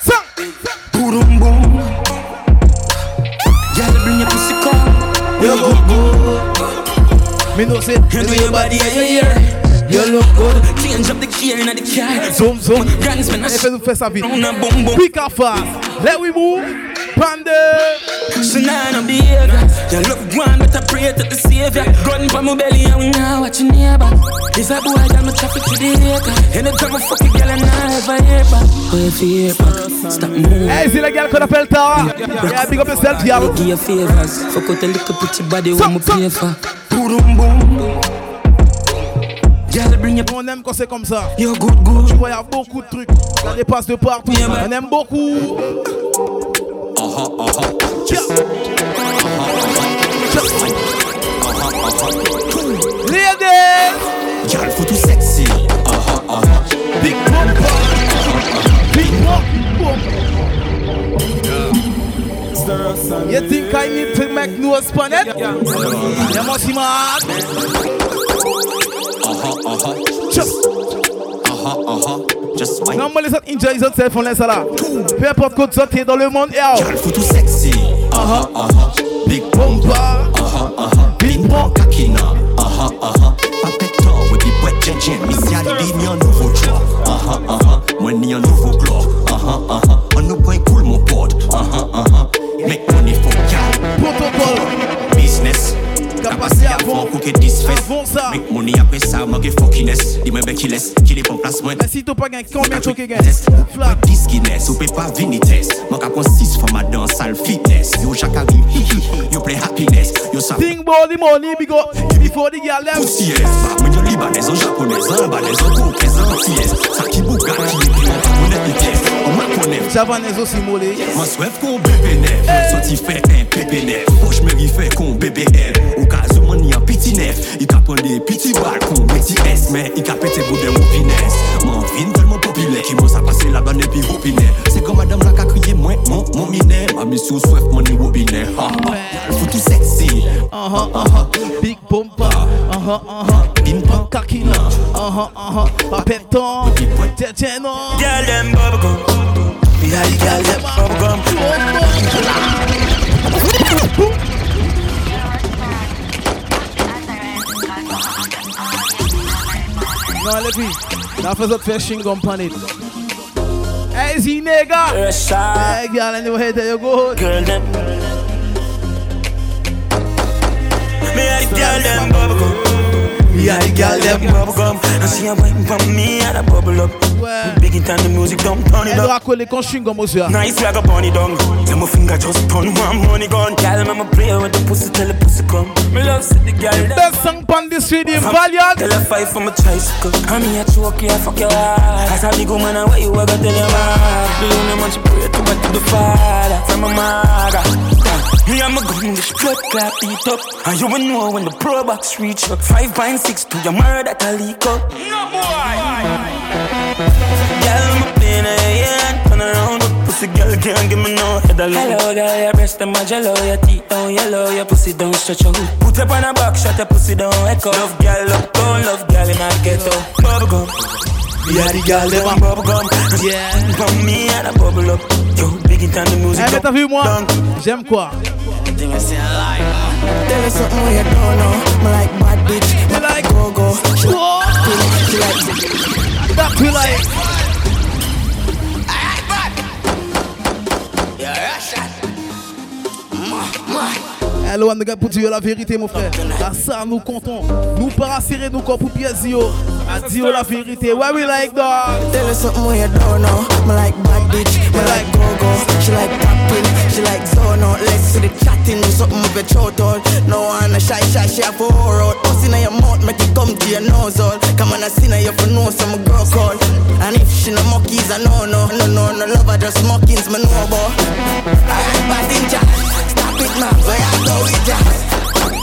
Son. Boom boom. Girl, bring your pussy come. You look good. Me know say. You know your body, yeah, yeah, yeah. You look good. Change up the gear in the car. Zoom, zoom. Grands man a Fais nous faire. Quick and fast. Let we move. Pande. So now no behavior. You look one, but I pray to the savior. Gun for my belly and we now watch your neighbor. If a boy got me traffic to the acre. Anytime I fuck a girl and I ever hear back. Oh, if you hear back, stop moving. Hey, c'est la gars qu'on appelle Tara. Yeah, big up yourself, y'all. Give you favors. Fuck out a little pretty body when me pay for. Boom boom. Girl, bring your On aime quand c'est comme ça. Yo, good, good. Tu vois, y a beaucoup de trucs. Ça dépasse de partout. On aime beaucoup. Uh-huh, uh-huh. Tout sexy. Uh-huh, uh-huh. Big bumper. Big bumper. You think I need to make noise on it? You must see my Uh-huh, uh-huh. Just. Uh-huh, uh-huh. Just wine. Normally, ça enjoy yourself, on laisse ça là. Peu importe quoi tu es dans le monde, yo. Girl, faut tout sexy. Uh-huh, uh-huh. Big bumper. Uh-huh, uh-huh. Big bump kakina. Uh-huh, uh-huh. Papetto, we be wet jeje. Mi si alibi mi un nouveau job. Uh-huh, uh-huh. Moi ni un nouveau globe. Uh-huh, uh-huh. On nous point cool mon pod. Uh-huh, uh-huh. Make money for Capacité avant. Cookie disfait. Avant ça. Make money après ça, moi get fuckiness. Dis-moi ben qui laisse, qui les prend place moi. Mais si tu pas gagné, combien tu gagnes? Flat. Diskiness, ou pas vinites. Moi ka prend 6 for ma danse, sale fitness. Yo chaque arrive, hi hi hi. Yo play happiness. Yo sa Think about the money, big up. Before the girl them. Pussy yes. Moi yo libanais, en japonais, en balais, en coquais, en antillaise. Ça qui bouga, qui est puis on connaît vitesse. On m'a connaît. Javanese aussi molé. Moi souhaite qu'on bébé neuf. Sorti fait un bébé neuf. Poche me fait qu'on bébé F. Au cas où mon y a petit neuf. Il t'a prend des petits balles qu'on petit S. Mais il a pété bout de roupinesse. Mon vin tellement populaire. Qui m'a ça passé là-bas et puis roupinette. C'est comme madame la qu'a crié moi, mon, mon minet. Ma mission souhaite mon ni robinet. Ha ha. Il faut tout sexy. Uh-huh, uh-huh. Big bumper. Uh-huh, uh-huh. Pin pon Kakina. Uh-huh, uh-huh. Papeton. Tete non. Girl them bubblegum. Yeah, the girl them bubblegum. Non, les filles. La faisait faire chingom pan it. Hey, Z nigga. Hey, girl, anyway, there you go. Girl them. Me the girl them bubblegum. Me and the girl them bubblegum. And she a wine from me and a bubble up. Ouais. Big it and the music don't turn it up. doit coller con chingom aussi. hein. Nice like a bunny dung. Tell my finger just turn one money gun. Girl, I'ma play with the pussy till the pussy come. Me love see the girl them. Best song pan this video, Valiant. Tell her fight for my tricycle. I'm here to walk here, fuck your heart. As a big woman, I wait you, I gotta tell your man. The only man she pray to, but to the father. From my mother. Me and my gun, the blood clap beat up. And you will know when the pro box reach up. Five point six to your murder that I leak up. No boy. Girl, I'm a pain in the. Turn around, up, pussy girl can't give me no head alone. Hello, girl, your breast them a jello, your teeth down yellow, your pussy don't stretch out. Put up on a box, shut your pussy down echo. Love girl, love down, love girl in a ghetto. Bubblegum. Yeah, the girl them a bubblegum. Yeah. From me and a bubble up. Yo, big it and the music. Eh, mais t'as vu moi J'aime quoi Tell me something we don't know. Me like bad bitch. Go go. She she like. Hello, pour dire la vérité, mon frère. À ça, nous comptons. Nous pas serrer nos corps pour yo. À dire la vérité. Why we like that? Tell me something we don't know. Me like bad bitch. Me like go go. She like popping. She like zone out legs to the chatting, something with throat all. No one a shy shy, she have four out. Bust in your mouth, make it come to your nose all. Come on, I see now you for know some girl call. And if she no monkeys, I know no, no, no, no love her just mockings, me know about. Alright, bad in stop it man, where I go with ya.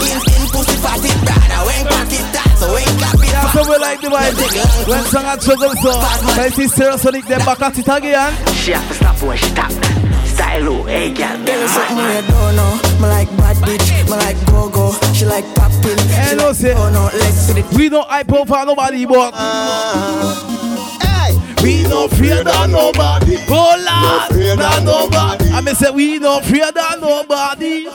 In in pussy fat brother, when cock it so when clap it Yeah, so we like the vibe. When song a juggle so, I see Stereo Sonic them back at it again. She have to stop when she tap. Style low, hey girl, There is something you don't know. Me like bad bitch, me like go go. She like popping. Hey, no, say, we don't hype over nobody, but we no fear than nobody. Oh Lord, than nobody. I mean say we no fear than nobody.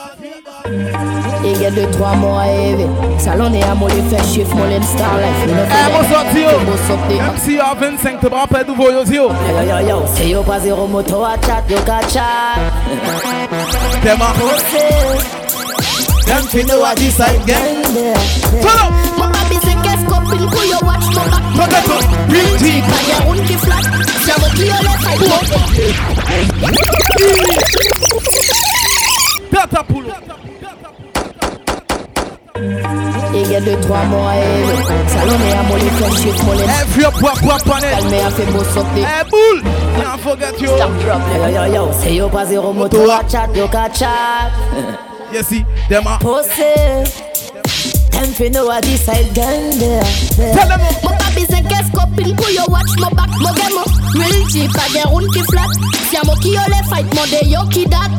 Il y a deux, trois mois à rêver. Salon et à moi, les fait chiffre, moi, les star life. Eh, non, mon sorti yo. Même si à 25, te rappelles nouveau yo yo. Yo, yo, yo, c'est yo pas zéro moto à chat, yo ka chat. Them a Them fi know what this I get. Turn up. Mon papi c'est qu'est-ce copine pour yo watch mon back Look at us, real deep. Pas y'a roule qui flat C'est mon qui yo les Catapult. Il y a deux, trois mois à rêver. Salon et à moi, les fait chiffre, moi, les Every up, up, up on it. Calme a fait beau sauter. Eh, boule. Can't forget you. Stop drop. Yo, yo, yo, c'est yo pas zéro moto à chat, yo ka chat. [laughs] You see, them a Pussy. Them fi know what this side gang there. Tell them Mon papi c'est qu'est-ce copine pour yo watch mon back Mon game Real G pas y'a roule qui flat. C'est mon qui yo les fight mon de yo qui date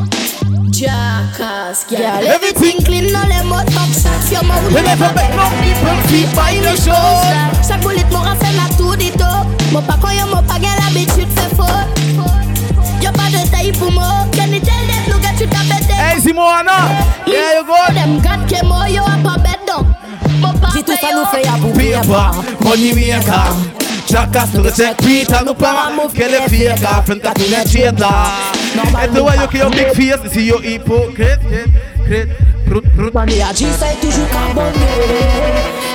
Jackass, girl Everything clean dans les mots top shot Sur mon roule We never make no people feel by the show. Chaque boulette mon rafale la tout dit tout Mon pas quand yo mon pas gain l'habitude fait faux Yo pas de taille pour moi Can you tell Hey, Simona. There you go. Them gat que moi yo a pas bête donc Mon pas Si tout ça nous fait à bout Paper, money maker. Jackass to the check Peter no para Que le fieka Frente a tu necheta And the way you kill your big face You see your hypocrite. Crit, prut, prut. Money a G-side toujours carbone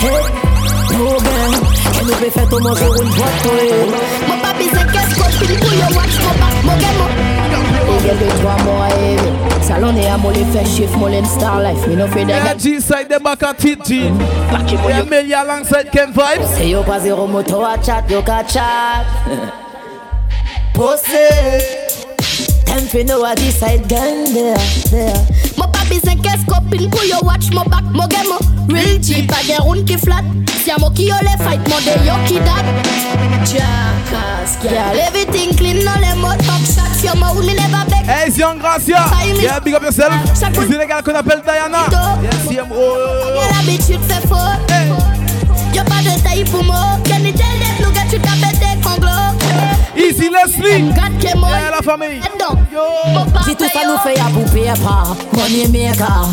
Hey, no gang Que nous peut faire tout manger une boîte Mon papi c'est qu'est-ce copine pour yo watch mon back. Mon game Il y a deux, trois mois à rêver. Salon moi, les fait chiffre, moi, les star life. Me no fait des Yeah, G-side them back at it G Yeah, Millie alongside Ken Vibes C'est yo pas zéro moto à chat, yo ka chat. [laughs] Pussy. Them fi know this side gang there, there. Mon papi c'est qu'est-ce copine pour yo watch mon back Mon game Real G pas y'a roule qui flat. C'est mon qui yo les fight mon de yo qui date Jackass, girl Everything clean dans les mots top shot Sur mon roule never back Hey, c'est Young Gracia Yeah, big up yourself. C'est les gars qu'on appelle Diana. Yes, CMO Y'a l'habitude fait faux. Y'a pas de taille pour moi. Can you tell that look at you ta bête conglo Easy Leslie Gat que moi Yeah, la famille. Si tout ça nous fait à bouffer pas, money maker.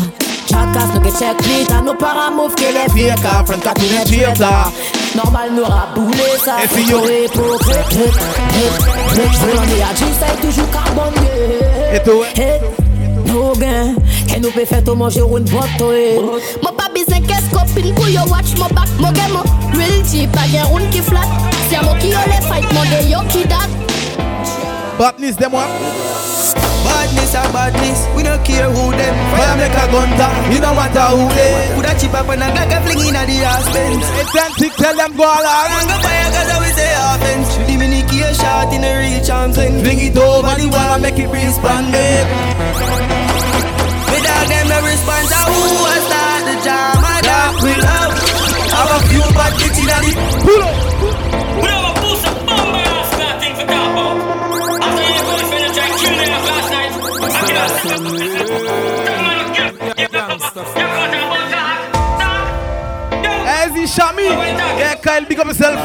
Jackass nous que check Peter, nous para move que les Fier car front à tu necheta Normal nous raboulé ça, Et puis faut yo. hypocrite. Money a G-side toujours carbone. Et toi Hey, no gain, que nous peut faire tout manger une boîte Mon papi c'est qu'est-ce copine pour yo? Watch mon back Mon game Real G pas y'a roule qui flat C'est mon qui yo les fight mon de yo qui date Badness them one Badness or badness, we don't care who them. Fire make a gun down, you don't matter who they Put a chip up and a gaga fling in the bends. Authentic, tell them go along And go fire cause I we say offense. Diminique a shot in the reach arms and Fling it over the wall and make it respond Me dog them no response who a start the jam. My dog we love. Have a few bad bitches in the Pull up Easy Shami Yeah, Kyle, big up yourself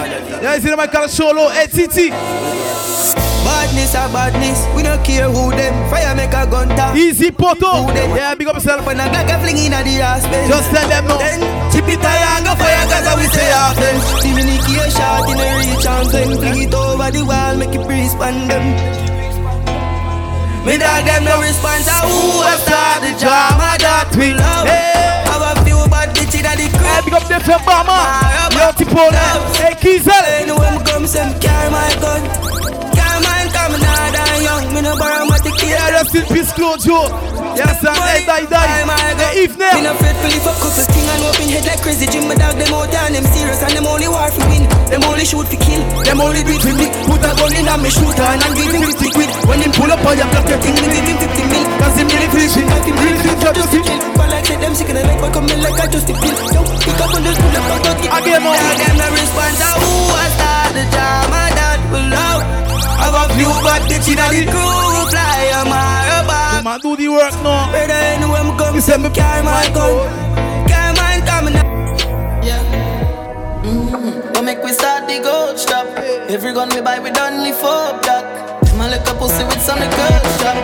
Yeah, see the Michael Solo Hey, Titi Badness or badness, we don't care who them. Fire make a gun. Easy Poto Yeah, big up yourself When a gaga fling in the ass. Just tell them no Then chip it high and go fire cause I we say often. Diminique a shot in the reach and fling it over the wall, make it breeze on them. Me dog them no response to who a start the drama that we love. Hey. Have a few bad bitches that the Hey, crap. big up the Obama Yo, Tipo Hey, Kizel Anyway, me come some carry my gun. Carry mine, come now, that young. Me no borrow my tequila. Yeah, rest in peace, Claude Joe Yes, sir. Hey, die, die. Hey, Eve now. Me no to lift up couple thing and open head like crazy. Jim my dog them out and them serious and them only for. Them only shoot for kill. Them only do it for me. Put a gun in and me shoot her and give him 50 quid. When him pull up on your block, you think me give him 50 mil. Cause him really feel shit. Like him really feel just to kill. But like say them sick and I like but come in like I just a pill. Yo, pick up on this pull up, don't get Again, more. Yeah, them no response to who was that the drama that will out. I got few bad bitch in the crew fly on my back. Man, do the work now. Better anywhere I'm coming, say me carry my gun. Every gun we buy, we done only four black. My little pussy with some girl shop.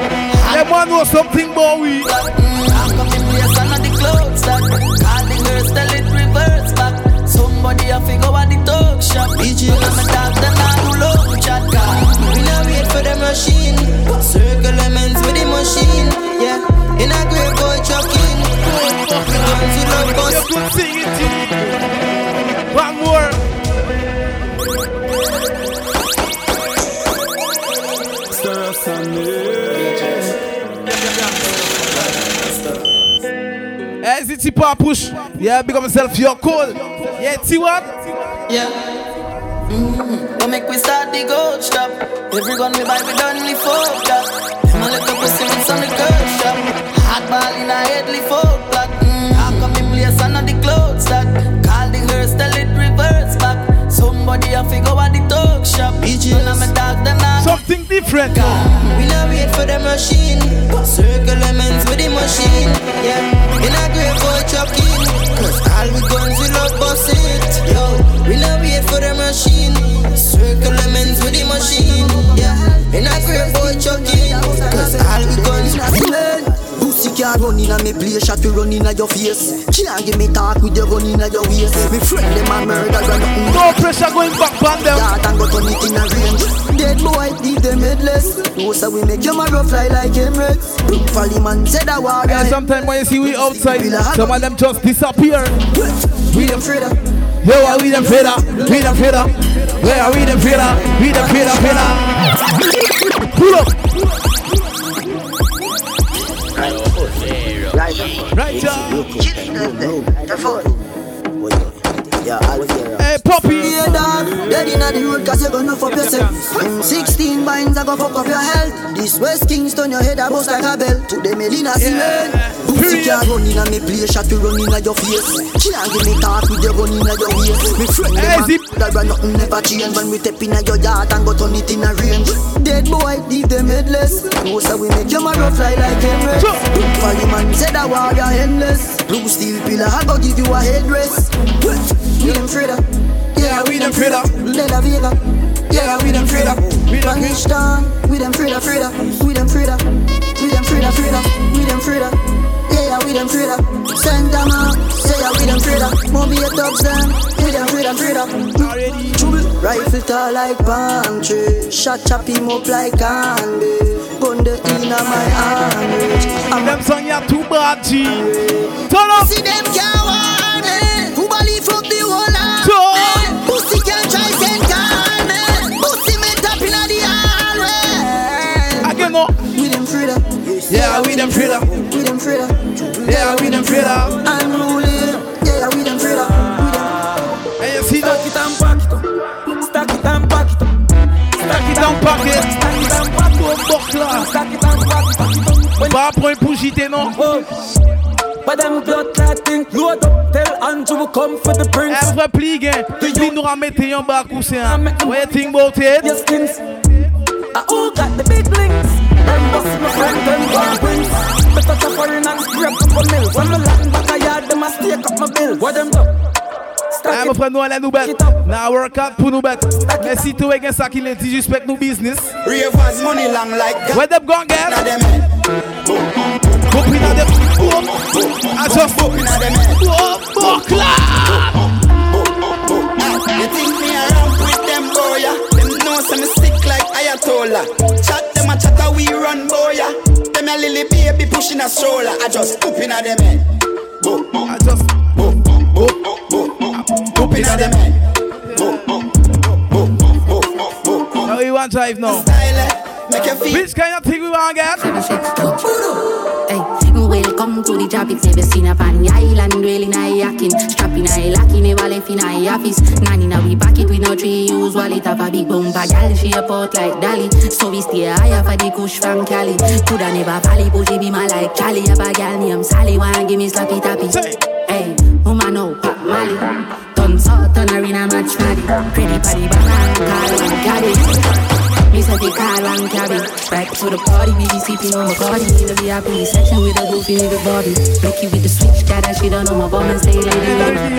Them man know something about we. I'm coming place and not the clothes stock. All the girls tell it reverse back. Somebody have to go at the talk shop. BG and my dog, them not do love chat. We not wait for the machine. Circle lemons with the machine. Yeah, in a great boy chucking. We guns with love bus. You could sing it. One more. The pop push. Yeah, up yourself, you're cool. Yeah, see what? Yeah. Mm-hmm. Don't make we start the gold shop. Every gun we buy, we done only four black. My little pussy with some girl shop. Hot ball in a headly four black. Somebody have to go at the talk shop. When I'm a dog, them not Something different. We not wait for the machine. Circle lemons with the machine. Yeah, in a great boy trucking. Cause all we guns we love bust it. Yo, we not wait for the machine. Circle lemons with the machine. Yeah, in a great boy trucking. Cause all we guns Pussy can't run in a me play shot to run in a your face. Can't give me talk with your gun in a your waist. Me friend them a murder and nothing. No pressure going back on them. That and go turn it in a range. Dead boy, leave them headless. No so we make your marrow fly like Emirates. Look Folly man said a war. And sometimes when you see we outside, some of them just disappear. We them afraid of. Yo, are we them of? We them of? Where are we them of? We them afraid of. Pull up. Right, Yeah, Alvira. Hey, Poppy. Yeah, dog. Dead inna the road cause you gonna fuck yourself. 16 binds I go fuck up your health. This West Kingston, your head a bust like a bell. To the Melina cement. Pussy can't run inna me play shot to run inna your face. Can't give me talk with your gun inna your waist. Me friend them a that run nothing never change when we step inna your yard and go turn it in a range. Dead boy, leave them headless. No so we make your marrow fly like Emirates. Look for the man said a warrior endless. Blue steel pillar, I go give you a headrest. We them of. Yeah, we them. De La Vega. Yeah, we them afraid of. Spanish town. We them afraid of. We them of. We them afraid of. We them afraid of. Yeah, we them afraid of. Santa Ma. Say yeah, we them of. Moby a thugs them. We them of, afraid of. Rifle tall like palm tree. Shot chop him up like candy. Gun the inna my hand. And them song you too bad, G. Turn up. See them me. Who believe up the whole lot? Turn. Pussy can't try send me. Pussy me top inna the hallway. Again, no. We them afraid of. Yeah, we them of. We them of. Yeah, we them afraid of. Unruly. Yeah, we them afraid of. And you see that? Stack it and pack it up. Stack it and pack it up. Stack it and pack it. Stack it and pack it up. Buckler. Stack it and pack it up. Pas point pour JT, non? But them blood clotting, load up, tell Andrew come for the prince. Un vrai pli, gain. Puis nous remettez en bas coussin. What you think about it? Your skins. I all got the big links. Them bust my friend, them bad wings. The touch of foreign and scrape up a mill. When me Latin back a yard, them a stake up my bill. What them do? Ah, mon frère, nous allons nous battre. Now work out pour nous battre. Mais si tu es ça qui les disrespect nos business. Ravers money long like Where them gone get? Now them Go pin. I just go pin at them. Buckler. You think me around with them boy yeah? Know say me sick like Ayatollah. Chat them a chat a we run boy yeah? Them a lily baby pushing a stroller. I just poop in a them head. I just Poop in a them head. Now you want drive now. Style eh? Make you feel. Which kind of thing we want to get? Hey, welcome to the job. It's never seen up on the island, dwelling I yakin. Strapping I lacking, never left in I office. Nanny now we back it with no tree use wallet. Have a big bumper gal, she a pot like Dolly. So we stay higher for the kush from Cali. Coulda never valley, but she be my like Charlie. Have a gal named Sally, wanna give me slappy tappy. Hey, woman no pop Molly. Turn salt, turn arena match Maddy. Pretty party, banana, car and caddy. Me say the car and cabin. Back to the party, we be sipping on my body. In the VIP section with a goofy nigga body. Make you with the switch, got that shit on my bum and stay lady.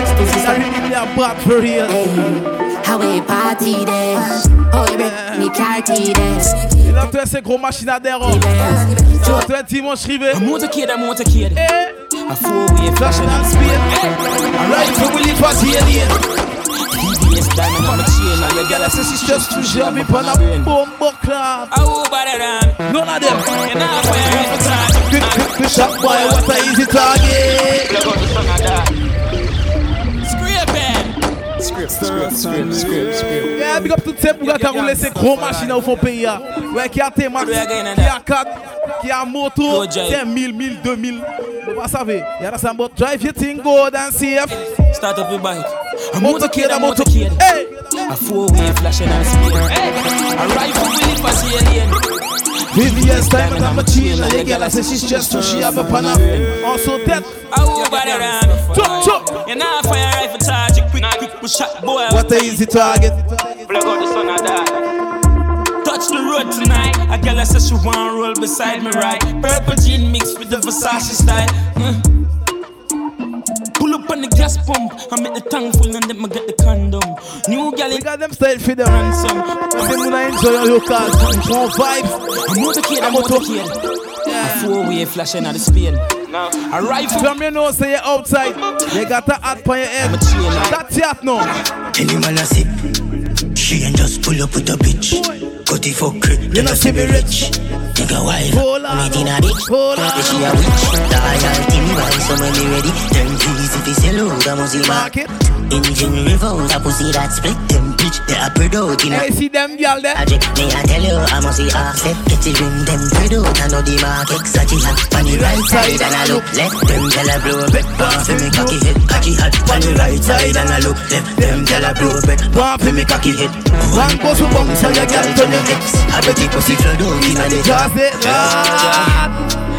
Stussy stop. for real. How we party there? Oh, yeah, me carty there. Il a fait ces gros machines à d'air. Tu vas te dimanche rivé. I'm motorcade, I'm motorcade. Eh. A four-way flashing on speed. Alright, so we live for the VVS diamond on my chain Now your girl I say she's just too sure me pan a bumbo club I will buy that None of them. You know I'm time Quick, quick, quick, shot boy, what a easy target. Eh? Script, script. Yeah, big up tout le monde qui a roulé ces gros machines au fond pays. Ouais, qui a T-Max, qui a 4, qui a moto, c'est 1000, 1000, 2000. Vous savez. Il y a some about drive your thing, go and safe. Start up your bike. A motorcade, motorcade, a a motorcade. motorcade. Hey! A four-way flashing and speed. A rifle with it for alien. VVS time and I'm a chill. And the girl I say she's just too she have a pan up. Also dead. I will buy that Chop, chop. You know fire rifle charge. it Quick, quick, push shot boy. What a easy target. Plug out the sun of that. Touch the road tonight. A girl I said she want roll beside me right. Purple jean mixed with the Versace style. Mm. Pull up on the gas pump. I make the tank full and then I get the condom. New gal We got them style for them. ransom. Say muna enjoy your car. More vibes. A motorcade, a motorcade. A four-way flashing at the speed. A rifle. From you know say you're outside. They got a hat on your head. That's it now. Tell him man a sip. She ain't just pull up with a bitch. Got the fuck crib, You then know I see see me me rich. Nigga wife, Hold on. meet in a bitch. On. She a witch. Loyalty me buy, so when me ready, then please if you sell out, I must see Market. Engine revolve, a pussy that split them bitch. They are spread out in a Hey, see them girl there. I Magic, me I tell you, I must see offset. Get it ring them spread out, I know the market. Such is hot on the right side, and I look left. Them tell a blow back, pass me cocky head, cocky hot on the right side, and I look left. Them tell a blow back, pass me cocky head. One goes to bump, so you get to your ex. I bet it pussy flood out in a the Just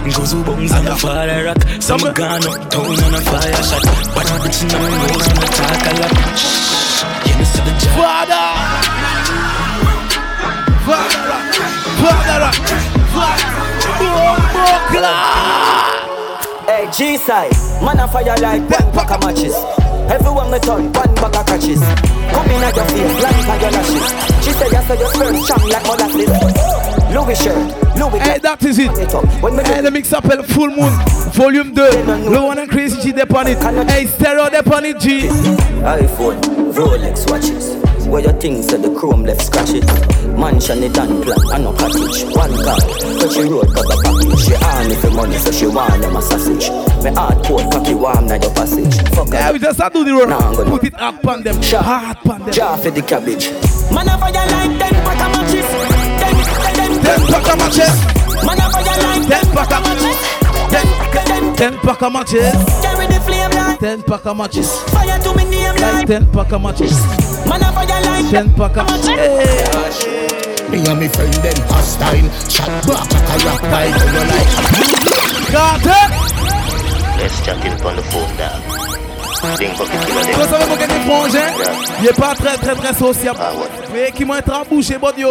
it. Goes who bones on the fire rock. Some gone up town on a fire shot. But a bitch in my nose when I talk a lot. You know, see the job. Father. Father. Father. Father. Hey, G-side, man a fire like one pack of matches. Everyone me turn, one bag of catches. Come in at your face, like on your lashes. She said you saw your sperm strong like molasses. Louis shirt, Louis Hey, that is it. Hey, the mix up Full Moon, Volume 2. Lowan and Crazy G, on it. Hey, Stereo, on it, G. iPhone, Rolex watches. Where your things at the chrome left scratches. Mansion it done plan, and no cottage. One car, so she road got a package. She arm me for money, so she want them a sausage. Me hard cold cocky warm na your passage. Fuck Yeah, her. we just do the road. Nah, I'm gonna Put it up on them. Hard on them. jar for the cabbage. Man a fire like ten pack of matches. Ten, ten, Ten pack of matches. Man a fire like Ten pack of matches. Ten, ten pack of matches. Carry the flame like Ten pack of matches. fire to me name Like ten pack of matches. Man a fire like Ten pack of matches. Me and me friend them hostile Shot back like a rock you like Carter. Let's chat in on the phone, dog. Savez pourquoi des frangins Il est pas très très très sociable. Mais qui m'a être embouché, bon Dieu.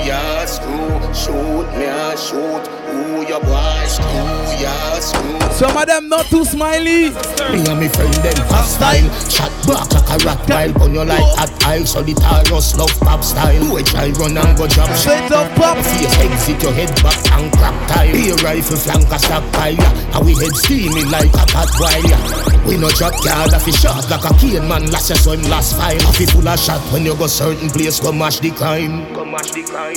Screw ya, screw Shoot me a shoot Who your boy Screw ya, screw Some of them not too smiley. Me and me friend them hostile. Shot back like a rock pile. When you like hot aisle Solitarius love pop style. Who a try run and go drop Straight up pop. Face exit your head back and crack tile. Be a rifle flank a stockpile yeah. And we head steamy like a hot wire yeah. We no drop yard he shot like a cane man. Last year so him last file. He full of shot. When you go certain place Go mash the crime. Go mash the crime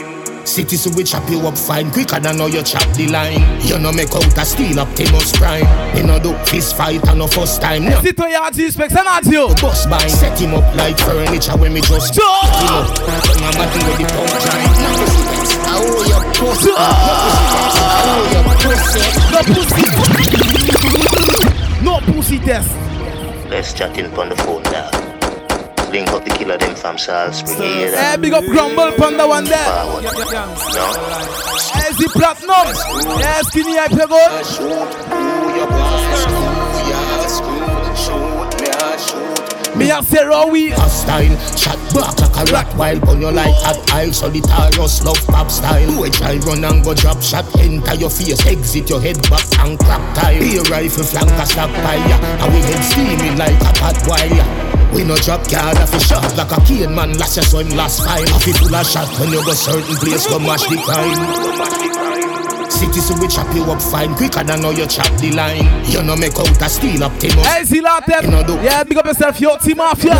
City so we chop you up fine quicker than how you chop the line. You know make out a steal up Timus Prime. You know do fist fight and no first time. No. Citoyen anti-spec, c'est Nadio. Boss by set him up like furniture when me just pick him up. When my body with the punch line. Now you see this, how you No pussy test. Let's chat in on the phone now. Link up the killer them from. You hear Hey, that? big up Grumble Panda one there. Forward. No? Eh, hey, the platinum. Yeah, skinny hype you good. Me a say raw we Hostile, chat back like a rat while on your like hot aisle Solitarius love pop style Do a try run and go drop shot Enter your face, exit your head back and crack tile Be a rifle flank a stockpile yeah. And we head steaming like a hot wire yeah. We no drop card off a shot like a cane man last year so him last file If it full of shot when you go certain place go mash the crime City so we chop you up fine quicker than how you chop the line You know make out a steal up Timo Hey, see la tête. Yeah, big up yourself, yo, team mafia.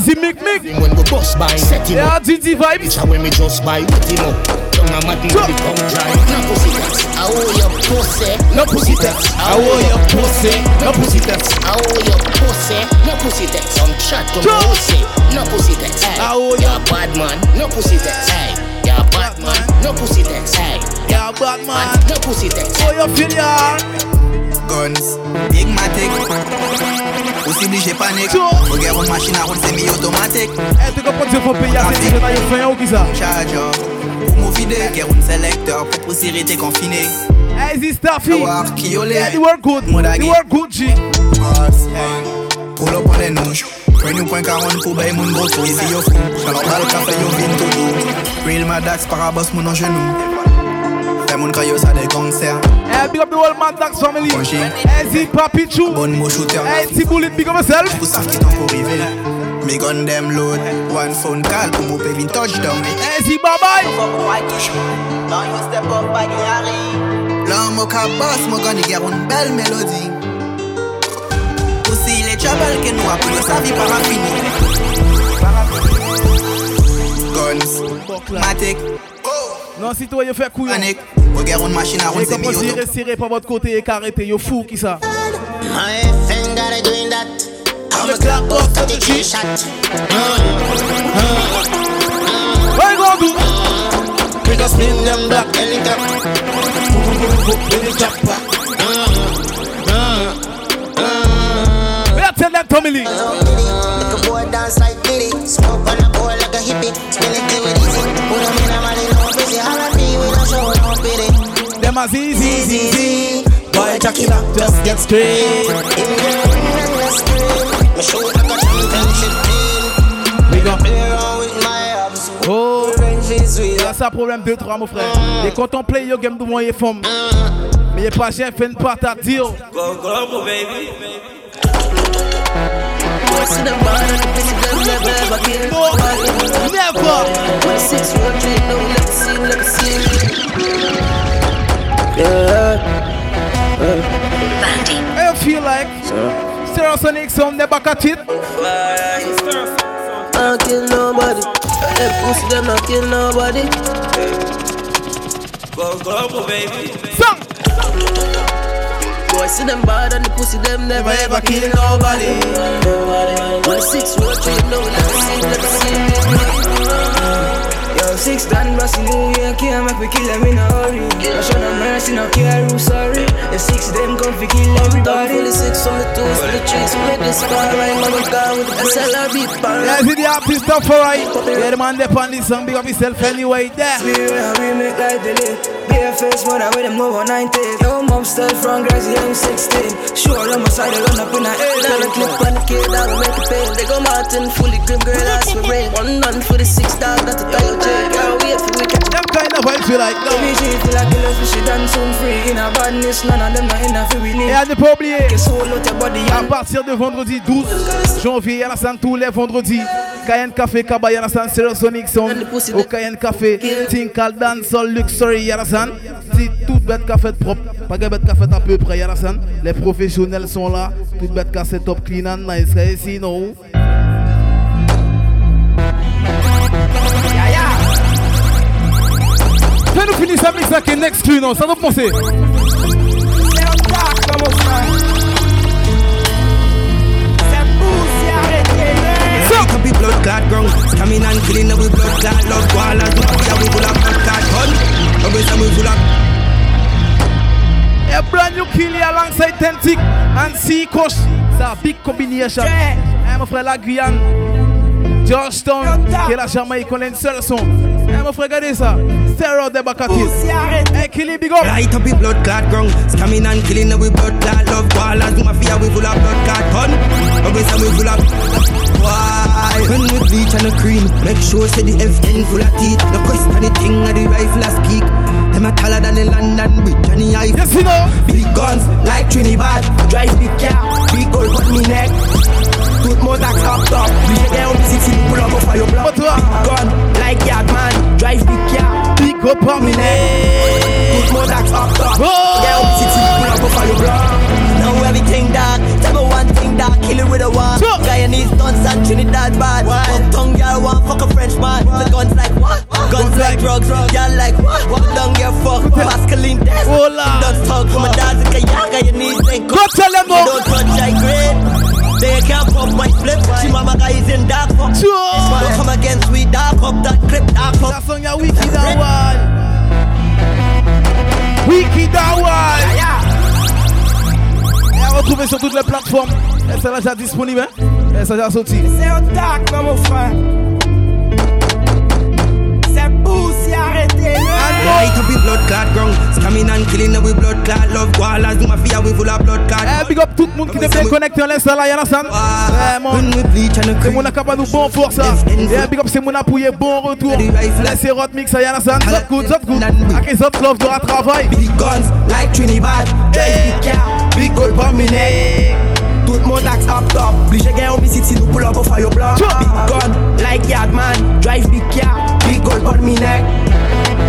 See Mick Mick. When we bust by set him Yeah, up GG vibes. Bitch, when me just buy with him up a mad the come dry No pussy text I owe your pussy No pussy text I owe your pussy No pussy text I owe your pussy No pussy text Some chat to me pussy No pussy text I owe your bad man No pussy text Hey Yeah bad man No pussy text Hey Yeah bad man No pussy text Oh you feel ya Guns, big matic. Possible j'ai panique Regarde une machine à rouler semi-automatique Eh, tu comprends que faut payer à ces gens-là, ils font ou qui ça Charger Pour mon fidèle, car un sélecteur Pour possibilité confiné Hey, this Staffy. You work good. You work good, G. Pull up on les nouches Pren nou point 40 pou bay moun botou Easy yo. Fou Kalor bal kafe yo vin tout dou Real madax parabos moun an genou. Fè moun kayo sa de concert Hey, big up the whole Mad Dax family. Hey, see Papi Chou. Bon mo shooter big up yourself. Pou sav ki tan pou rive Me gun dem load One phone call pou mou pe vin touchdown Hey, see bye bye. Lan mo ka boss mo gun y un bel melodi Aussi les trouble que nous appelons sa vie parafini Guns, matic, Non, si toi, you fais couillon. panic Regarde une machine à rouler Et comme on semi-auto dirait, serré par votre côté et carrété, yo fou qui ça. My friend got it doing that. I'm a clock off for the key shot. You gonna do? We just spin them back anytime. We are tell them Tommy Lee. Make a boy dance like Diddy. Smoke on a boy like a hippie. Spin it till it easy. Put 'em in a money, no busy. Holla me, we don't show no pity. Them as easy, easy, easy. Boy, Jackie just get straight. In the ring and the screen. Me shoot like a championship team. Big up. Play around with my abs. Oh, Revenge is sweet. là ça problème 2-3 mon frère. Et quand on play yo game de moyen femme. Mais y'a pas chef, fait une part à dire. Go global, baby. See them bad and the pussy them never ever kill nobody. Never. When the six road trip, no let me see, let me see. Yeah. I feel like Stereo Sonic sound the back at it. I kill nobody. Them pussy them not kill nobody. Go global, baby. Song. Boy, see them bad and the pussy them never ever kill nobody. When the six road trip, no let me see, let me see. Yo, six done bossy New Year can't make we kill them in a hurry. No show no mercy, no care who's sorry. The six them come fi kill everybody. Fully six on the twos, the trees, we make this car right. Mama gone with the SLR beat bar. Yeah, see the artist stuff alright. Yeah, the man there on this song, big up himself anyway. There. We where we make like the lit. Bare face mother with them over 90. Yo, mom still from grassy, I'm 16. Sure, on my side, I run up in a air. Down the clip on the kid, that will make it pain. They go Martin, fully grip, girl, that's for rain. [laughs] One done for the six dog, that's a tire jail. Girl, wait for we catch them kind of vibes we like. No. Me she feel like a love, she dance soon free. In a badness, none of them not in a free we need. Et à ne pas oublier, à partir de vendredi 12 janvier, à la scène tous les vendredis, Cayenne Café Kaba, à la scène Sonic Sound, au Cayenne Café, Tinkal Dancehall Luxury, à la scène, si toute bête café propre, pas de bête café à peu près, à la scène, les professionnels sont là, toute bête café top clean and nice, et sinon. Fais-nous finir ça mix avec un exclu, non, ça nous penser. Could be blood clot ground Coming and killing up with blood clot. Love koalas do yeah we full of blood clot. Gun a brand new killie alongside Tentic and Seacoast. It's a big combination. I'm frère la Guyane, Georgetown, qui est la Jamaïque, on a une seule son. I'm frère, regardez ça. Sarah de Bakatis. Hey, Killy, big up. Light up with blood clot ground. Scamming and killing with blood clot love. ballers. mafia, we full of blood clot gun. Always we full of. Why? When we bleach and the cream Make sure say the FN full of teeth. No question the thing of the rifle as peak Them a taller than the London Bridge and the Eiffel Yes, you know. Big guns like Trinidad. Drive big car, big gold on me neck. Put more tax up top. We get on the city, pull up for your block. Big Gun like Yardman Drive big car, big up on me neck. Put more tax up top. Get on the city, pull up for your block and Trinidad bad Uptown girl want fuck a French man The guns like what? Guns like drugs Y'all like what? Don't get fucked Pascaline death Don't talk from a dad Guyanese ain't Go tell them You don't touch high grade they can't pop my flip. She mama guys in dark fuck. Sure. come against we dark up that clip dark up. That's on your wiki that one. Wiki that one. Et à retrouver sur toutes les plateformes. Et c'est déjà disponible. Hein? Et c'est déjà sorti. C'est au dark, mon frère. C'est boussi arrêté. Light up with blood clot ground Scamming and killing with blood clot. Love koalas, do mafia we full of blood clot. Eh, big up tout le monde qui est bien connecté en l'instant là, y'en a ça C'est mon capable de bon pour ça. Eh, big up c'est mon appuyé, bon retour. Laissez Rot Mix, y'en a ça Zop good, zop good. Avec les autres love de la travail. Big guns like Trinidad. Drive big car, big gold bomb me neck Tout moun aks ap top. Blije gen yon bisit si nou pull up ou fayo blok Big gun, like yard man Drive big car, big gold on mi nek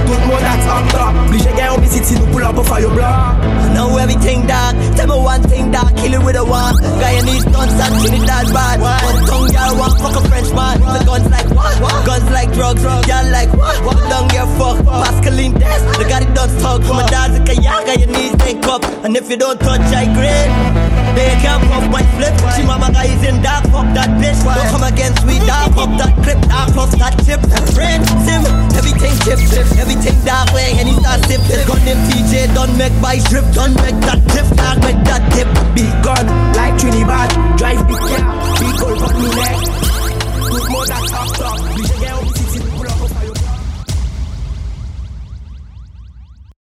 don't know that I'm black. We busy to pull up a fire block. Know everything, dog. Tell me one thing, dog. Kill it with a one. Guyanese guns and that bad. One tongue, y'all want fuck a French man. The guns like what? what? Guns like drugs, drugs. y'all like what? what? Don't get fucked. Pascaline test. The guy don't talk. My dad's a a young Guyanese take up. And if you don't touch, I grin. They can't puff my flip. See, mama guy is in dark. Fuck that bitch. Don't come against me, dark. Fuck that clip. Dark fuck that chip. Friend, sim everything chip chip, everything dark way, and he start zip it. Gun him TJ, don't make my strip, don't make that tip, not make that tip. Be gone, like Trinidad, drive big car, big gold on me neck. Good more that top top,